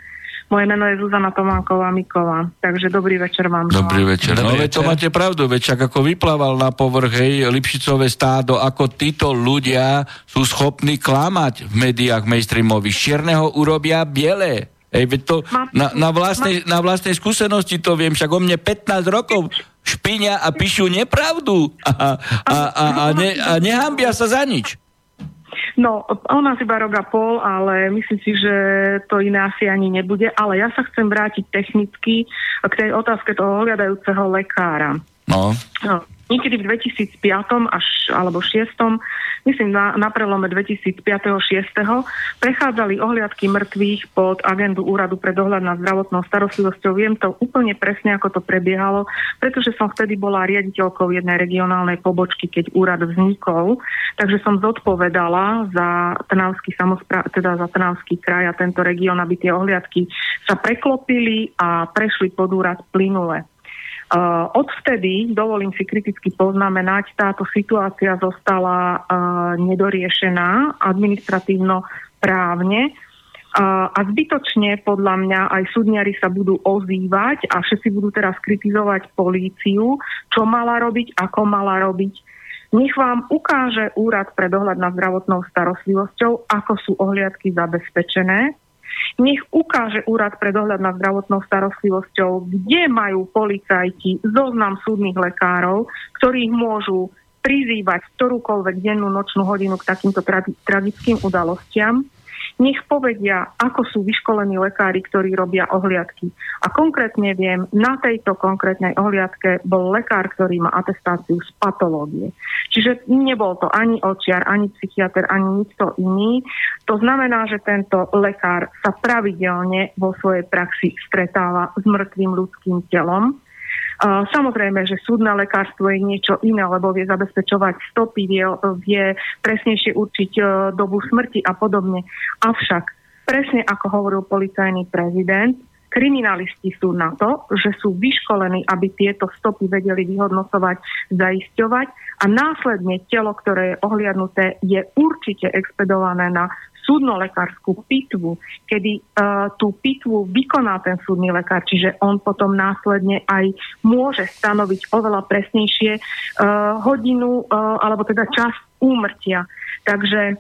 Moje meno je Zuzana Tománková Miková. Takže dobrý večer vám. Dobrý večer. No, ale to máte pravdu, veď ako vyplával na povrch hej, Lipšicové stádo, ako títo ľudia sú schopní klamať v médiách mainstreamových. Čierneho urobia biele. Hej, veď to na, na, vlastnej, na vlastnej skúsenosti to viem, však o mne 15 rokov špinia a píšu nepravdu a, a, a, a, ne, a nehambia sa za nič. No, ona si iba rok a pol, ale myslím si, že to iné asi ani nebude. Ale ja sa chcem vrátiť technicky k tej otázke toho hľadajúceho lekára. No. no niekedy v 2005 až alebo 6 myslím na, na prelome 2005 6 prechádzali ohliadky mŕtvych pod agendu Úradu pre dohľad nad zdravotnou starostlivosťou. Viem to úplne presne, ako to prebiehalo, pretože som vtedy bola riaditeľkou jednej regionálnej pobočky, keď úrad vznikol, takže som zodpovedala za Trnavský samospráv, teda za Trnavský kraj a tento región, aby tie ohliadky sa preklopili a prešli pod úrad plynule. Uh, odvtedy, dovolím si kriticky poznamenať, táto situácia zostala uh, nedoriešená administratívno právne uh, a zbytočne podľa mňa aj súdniari sa budú ozývať a všetci budú teraz kritizovať políciu, čo mala robiť, ako mala robiť. Nech vám ukáže úrad pre dohľad nad zdravotnou starostlivosťou, ako sú ohliadky zabezpečené, nech ukáže úrad pre dohľad nad zdravotnou starostlivosťou, kde majú policajti zoznam súdnych lekárov, ktorých môžu prizývať ktorúkoľvek dennú nočnú hodinu k takýmto tra- tragickým udalostiam nech povedia, ako sú vyškolení lekári, ktorí robia ohliadky. A konkrétne viem, na tejto konkrétnej ohliadke bol lekár, ktorý má atestáciu z patológie. Čiže nebol to ani očiar, ani psychiatr, ani nikto iný. To znamená, že tento lekár sa pravidelne vo svojej praxi stretáva s mŕtvým ľudským telom Samozrejme, že súdne lekárstvo je niečo iné, lebo vie zabezpečovať stopy, vie, vie presnejšie určiť e, dobu smrti a podobne. Avšak, presne ako hovoril policajný prezident, kriminalisti sú na to, že sú vyškolení, aby tieto stopy vedeli vyhodnocovať, zaisťovať a následne telo, ktoré je ohliadnuté, je určite expedované na súdno-lekárskú pitvu, kedy uh, tú pitvu vykoná ten súdny lekár, čiže on potom následne aj môže stanoviť oveľa presnejšie uh, hodinu uh, alebo teda čas úmrtia. Takže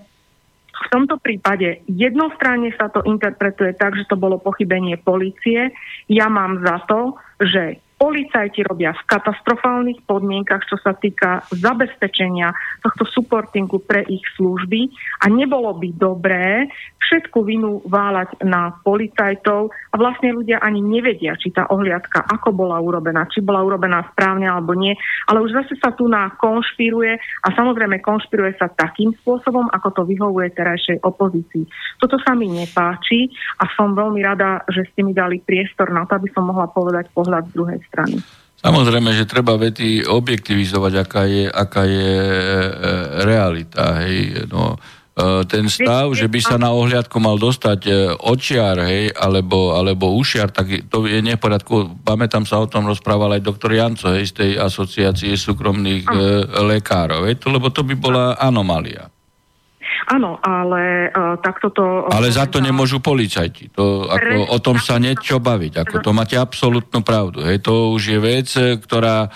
v tomto prípade jednostranne sa to interpretuje tak, že to bolo pochybenie policie. Ja mám za to, že Policajti robia v katastrofálnych podmienkach, čo sa týka zabezpečenia tohto supportingu pre ich služby a nebolo by dobré všetku vinu váľať na policajtov a vlastne ľudia ani nevedia, či tá ohliadka ako bola urobená, či bola urobená správne alebo nie, ale už zase sa tu na konšpiruje a samozrejme konšpiruje sa takým spôsobom, ako to vyhovuje terajšej opozícii. Toto sa mi nepáči a som veľmi rada, že ste mi dali priestor na to, aby som mohla povedať pohľad z druhej strany. Samozrejme, že treba vety objektivizovať, aká je, aká je e, e realita. Hej. No, e, ten stav, že by sa na ohliadku mal dostať očiar, hej, alebo, alebo ušiar, tak to je neporiadku. Pamätám sa o tom rozprával aj doktor Janco, hej, z tej asociácie súkromných e, lekárov, hej, to, lebo to by bola anomália. Áno, ale uh, takto to... Ale za to nemôžu policajti. To, ako, o tom sa niečo baviť. Ako, to máte absolútnu pravdu. Hej, to už je vec, e, ktorá uh,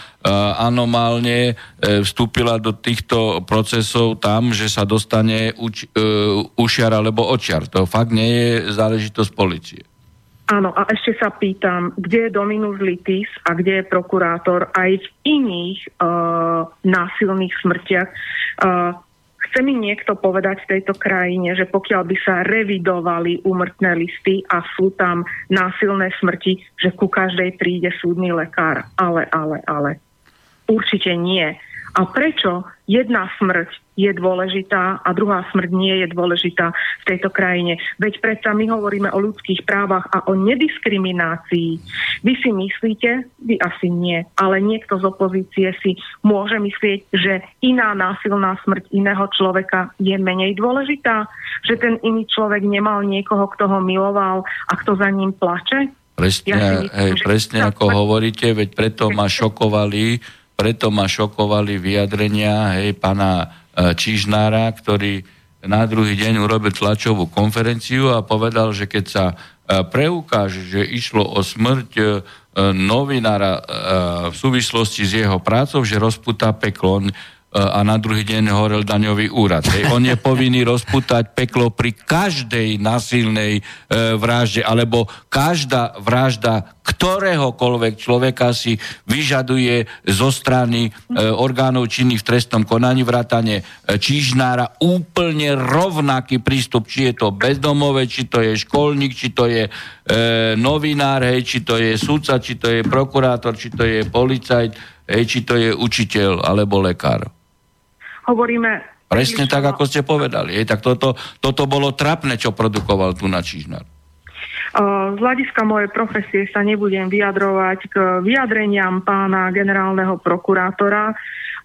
anomálne uh, vstúpila do týchto procesov tam, že sa dostane uč, uh, ušiar alebo očiar. To fakt nie je záležitosť policie. Áno, a ešte sa pýtam, kde je Dominus Litis a kde je prokurátor aj v iných uh, násilných smrtiach. Uh, Chce mi niekto povedať v tejto krajine, že pokiaľ by sa revidovali úmrtné listy a sú tam násilné smrti, že ku každej príde súdny lekár. Ale, ale, ale. Určite nie. A prečo jedna smrť je dôležitá a druhá smrť nie je dôležitá v tejto krajine. Veď predsa my hovoríme o ľudských právach a o nediskriminácii. Vy si myslíte? Vy asi nie. Ale niekto z opozície si môže myslieť, že iná násilná smrť iného človeka je menej dôležitá? Že ten iný človek nemal niekoho, kto ho miloval a kto za ním plače? Presne, ja myslím, hej, presne ako hovoríte, veď preto ma šokovali preto ma šokovali vyjadrenia hej, pána e, Čižnára, ktorý na druhý deň urobil tlačovú konferenciu a povedal, že keď sa e, preukáže, že išlo o smrť e, novinára v súvislosti s jeho prácou, že rozputá peklo. A na druhý deň horel daňový úrad. Hej. On je povinný rozputať peklo pri každej nasilnej e, vražde, alebo každá vražda ktoréhokoľvek človeka si vyžaduje zo strany e, orgánov činných v trestnom konaní vrátane e, Čížnára úplne rovnaký prístup, či je to bezdomové, či to je školník, či to je e, novinár, hej, či to je sudca, či to je prokurátor, či to je policajt, hej, či to je učiteľ alebo lekár hovoríme... Presne tak, ako ste povedali. Je, tak toto, toto bolo trapné, čo produkoval tu na Čížnar. Z hľadiska mojej profesie sa nebudem vyjadrovať k vyjadreniam pána generálneho prokurátora,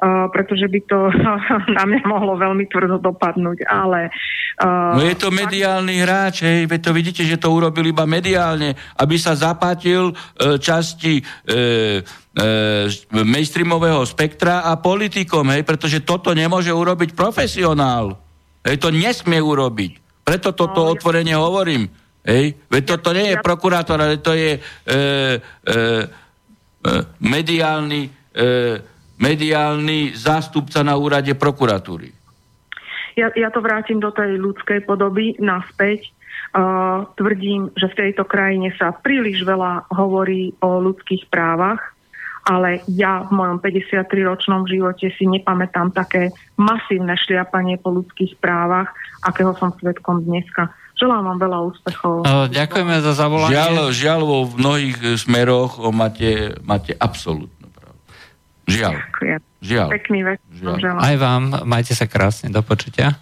pretože by to na mňa mohlo veľmi tvrdo dopadnúť, ale... No je to mediálny hráč, hej, veď to vidíte, že to urobil iba mediálne, aby sa zapatil e, časti mainstreamového spektra a politikom, hej, pretože toto nemôže urobiť profesionál. Hej, to nesmie urobiť. Preto toto no, otvorene hovorím. Hej, veď toto nie je prokurátor, ale to je e, e, e, mediálny e, mediálny zástupca na úrade prokuratúry. Ja, ja to vrátim do tej ľudskej podoby naspäť. Uh, tvrdím, že v tejto krajine sa príliš veľa hovorí o ľudských právach, ale ja v mojom 53-ročnom živote si nepamätám také masívne šliapanie po ľudských právach, akého som svetkom dneska. Želám vám veľa úspechov. Uh, ďakujeme za zavolanie. Žiaľ, žiaľ vo mnohých smeroch máte, máte absolút Žiaľ. Ďakujem. Žiaľ. Pekný večer. Žiaľ. Aj vám, majte sa krásne, do počutia.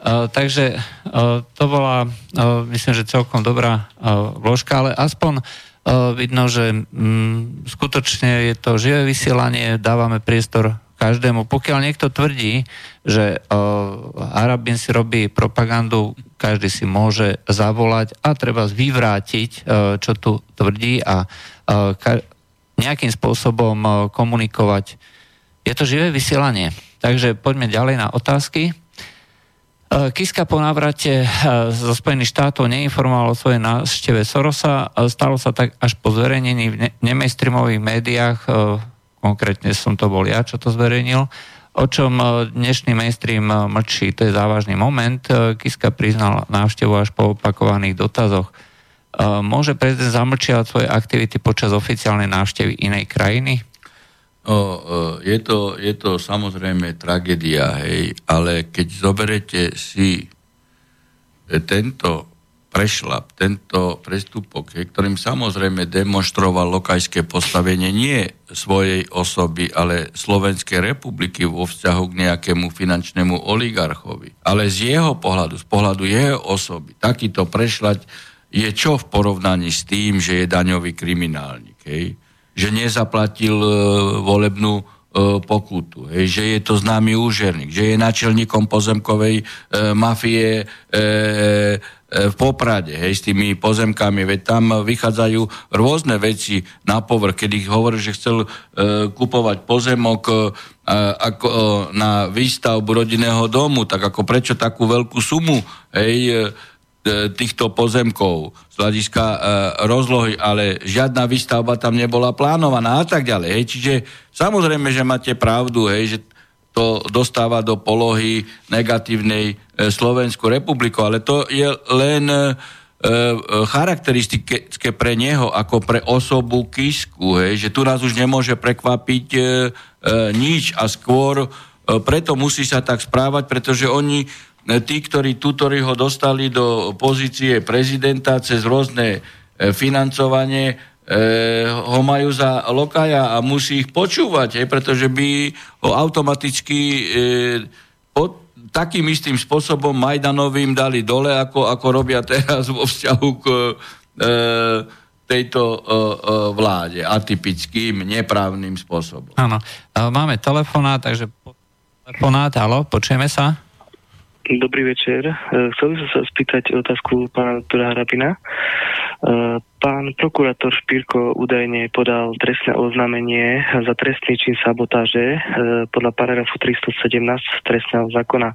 Uh, takže uh, to bola, uh, myslím, že celkom dobrá uh, vložka, ale aspoň uh, vidno, že um, skutočne je to živé vysielanie, dávame priestor každému. Pokiaľ niekto tvrdí, že uh, Arabin si robí propagandu, každý si môže zavolať a treba vyvrátiť, uh, čo tu tvrdí a uh, ka- nejakým spôsobom e, komunikovať. Je to živé vysielanie. Takže poďme ďalej na otázky. E, Kiska po návrate e, zo Spojených štátov neinformoval o svojej návšteve Sorosa. Stalo sa tak až po zverejnení v nemainstreamových médiách, konkrétne som to bol ja, čo to zverejnil, o čom dnešný mainstream mlčí. To je závažný moment. Kiska priznal návštevu až po opakovaných dotazoch. Môže prezident zamlčiavať svoje aktivity počas oficiálnej návštevy inej krajiny? O, je, to, je to samozrejme tragédia, hej, ale keď zoberete si e, tento prešlap, tento prestupok, hej, ktorým samozrejme demonstroval lokajské postavenie nie svojej osoby, ale Slovenskej republiky vo vzťahu k nejakému finančnému oligarchovi. Ale z jeho pohľadu, z pohľadu jeho osoby, takýto prešľať je čo v porovnaní s tým, že je daňový kriminálnik, hej? že nezaplatil e, volebnú e, pokutu, hej? že je to známy úžerník, že je načelníkom pozemkovej e, mafie e, e, v Poprade, hej, s tými pozemkami, veď tam vychádzajú rôzne veci na povrch, kedy hovorí, že chcel e, kupovať pozemok e, ako, e, na výstavbu rodinného domu, tak ako prečo takú veľkú sumu, hej, e, týchto pozemkov z hľadiska e, rozlohy, ale žiadna výstavba tam nebola plánovaná a tak ďalej. Hej. Čiže samozrejme, že máte pravdu, hej, že to dostáva do polohy negatívnej e, Slovensku republiku, ale to je len e, e charakteristické pre neho ako pre osobu Kisku, hej, že tu nás už nemôže prekvapiť e, e, nič a skôr e, preto musí sa tak správať, pretože oni tí, ktorí tutori ho dostali do pozície prezidenta cez rôzne e, financovanie, e, ho majú za lokaja a musí ich počúvať, pretože by ho automaticky e, pod takým istým spôsobom Majdanovým dali dole, ako, ako robia teraz vo vzťahu k tejto vláde atypickým, neprávnym spôsobom. Áno. Máme telefonát, takže telefonát, halo, počujeme sa? Dobrý večer. E, chcel by som sa spýtať otázku pána doktora Harabina. Pán prokurátor Špírko údajne podal trestné oznámenie za trestný čin sabotáže e, podľa paragrafu 317 trestného zákona,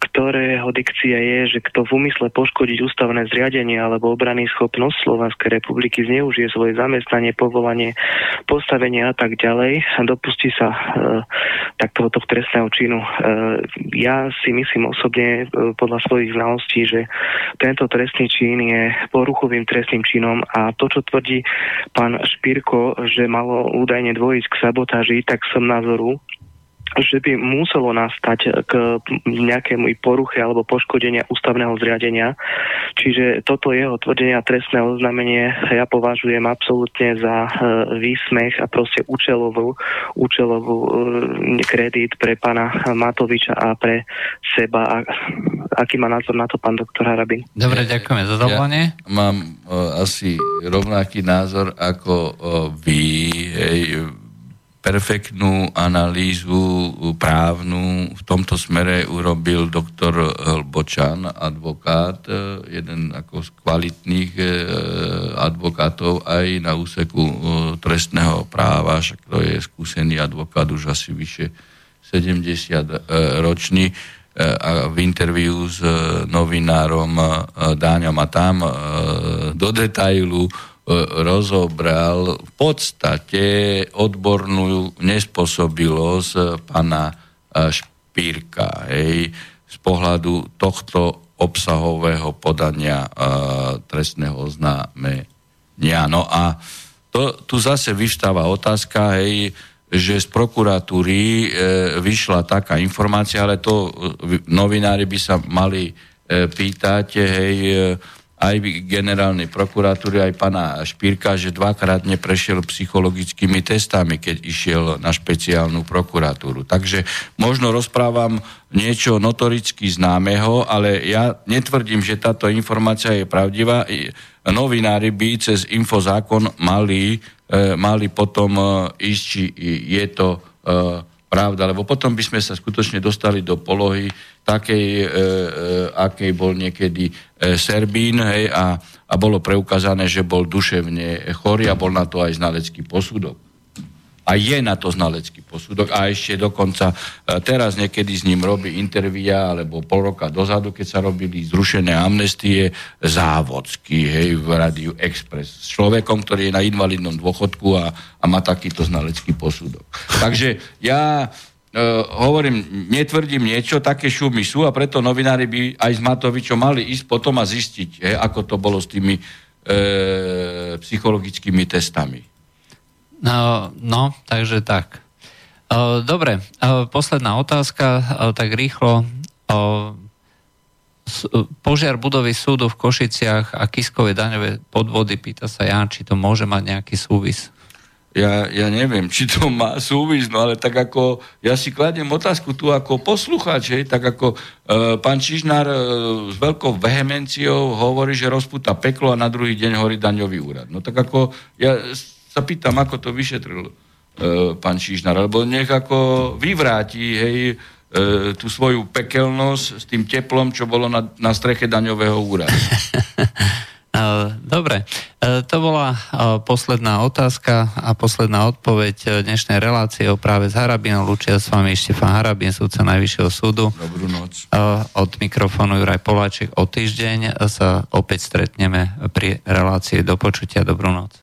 ktorého dikcia je, že kto v úmysle poškodiť ústavné zriadenie alebo obrany schopnosť Slovenskej republiky zneužije svoje zamestnanie, povolanie, postavenie a tak ďalej, dopustí sa e, taktohoto trestného činu. E, ja si myslím osobne e, podľa svojich znalostí, že tento trestný čin je poruchovým trestným činom a to, čo tvrdí pán Špírko, že malo údajne dvojiť k sabotáži, tak som názoru, že by muselo nastať k nejakému poruche alebo poškodenia ústavného zriadenia. Čiže toto jeho tvrdenie a trestné oznámenie ja považujem absolútne za e, výsmech a proste účelovú, účelovú e, kredit pre pána Matoviča a pre seba. A aký má názor na to pán doktor Harabin? Dobre, ďakujeme za zavolanie. Ja mám uh, asi rovnaký názor ako uh, vy. Hej, perfektnú analýzu právnu v tomto smere urobil doktor Hlbočan, advokát, e, jeden ako z kvalitných e, advokátov aj na úseku e, trestného práva, však to je skúsený advokát už asi vyše 70 ročný a v interviu s novinárom Dáňom a tam do detailu rozobral v podstate odbornú nespôsobilosť pána e, Špírka hej, z pohľadu tohto obsahového podania trestného oznámenia. No a to, tu zase vyvstáva otázka, hej, že z prokuratúry e, vyšla taká informácia, ale to e, novinári by sa mali e, pýtať, hej, e, aj generálnej prokuratúry, aj pana Špírka, že dvakrát neprešiel psychologickými testami, keď išiel na špeciálnu prokuratúru. Takže možno rozprávam niečo notoricky známeho, ale ja netvrdím, že táto informácia je pravdivá. Novinári by cez infozákon mali, e, mali potom e, ísť, či je to e, pravda, lebo potom by sme sa skutočne dostali do polohy takej, e, e, akej bol niekedy e, Serbín, hej, a, a bolo preukázané, že bol duševne chorý a bol na to aj znalecký posudok a je na to znalecký posudok a ešte dokonca e, teraz niekedy s ním robí intervia alebo pol roka dozadu, keď sa robili zrušené amnestie závodský, hej, v Radiu Express s človekom, ktorý je na invalidnom dôchodku a, a má takýto znalecký posudok. Takže ja Uh, hovorím, netvrdím niečo, také šumy sú a preto novinári by aj s Matovičom mali ísť potom a zistiť, he, ako to bolo s tými e, psychologickými testami. No, no takže tak. Dobre, posledná otázka, tak rýchlo. Požiar budovy súdu v Košiciach a kiskové daňové podvody, pýta sa Jan, či to môže mať nejaký súvis. Ja, ja neviem, či to má súvis, no ale tak ako, ja si kladiem otázku tu ako poslucháč, hej, tak ako e, pán Čižnár e, s veľkou vehemenciou hovorí, že rozputa peklo a na druhý deň horí daňový úrad. No tak ako, ja sa pýtam, ako to vyšetril e, pán Šižnar, alebo nech ako vyvráti hej, e, tú svoju pekelnosť s tým teplom, čo bolo na, na streche daňového úradu. Dobre, e, to bola e, posledná otázka a posledná odpoveď dnešnej relácie o práve s Harabinom. Lučia s vami Štefan Harabin, súdca Najvyššieho súdu. Dobrú noc. Od mikrofónu Juraj Poláček. O týždeň sa opäť stretneme pri relácii do počutia. Dobrú noc.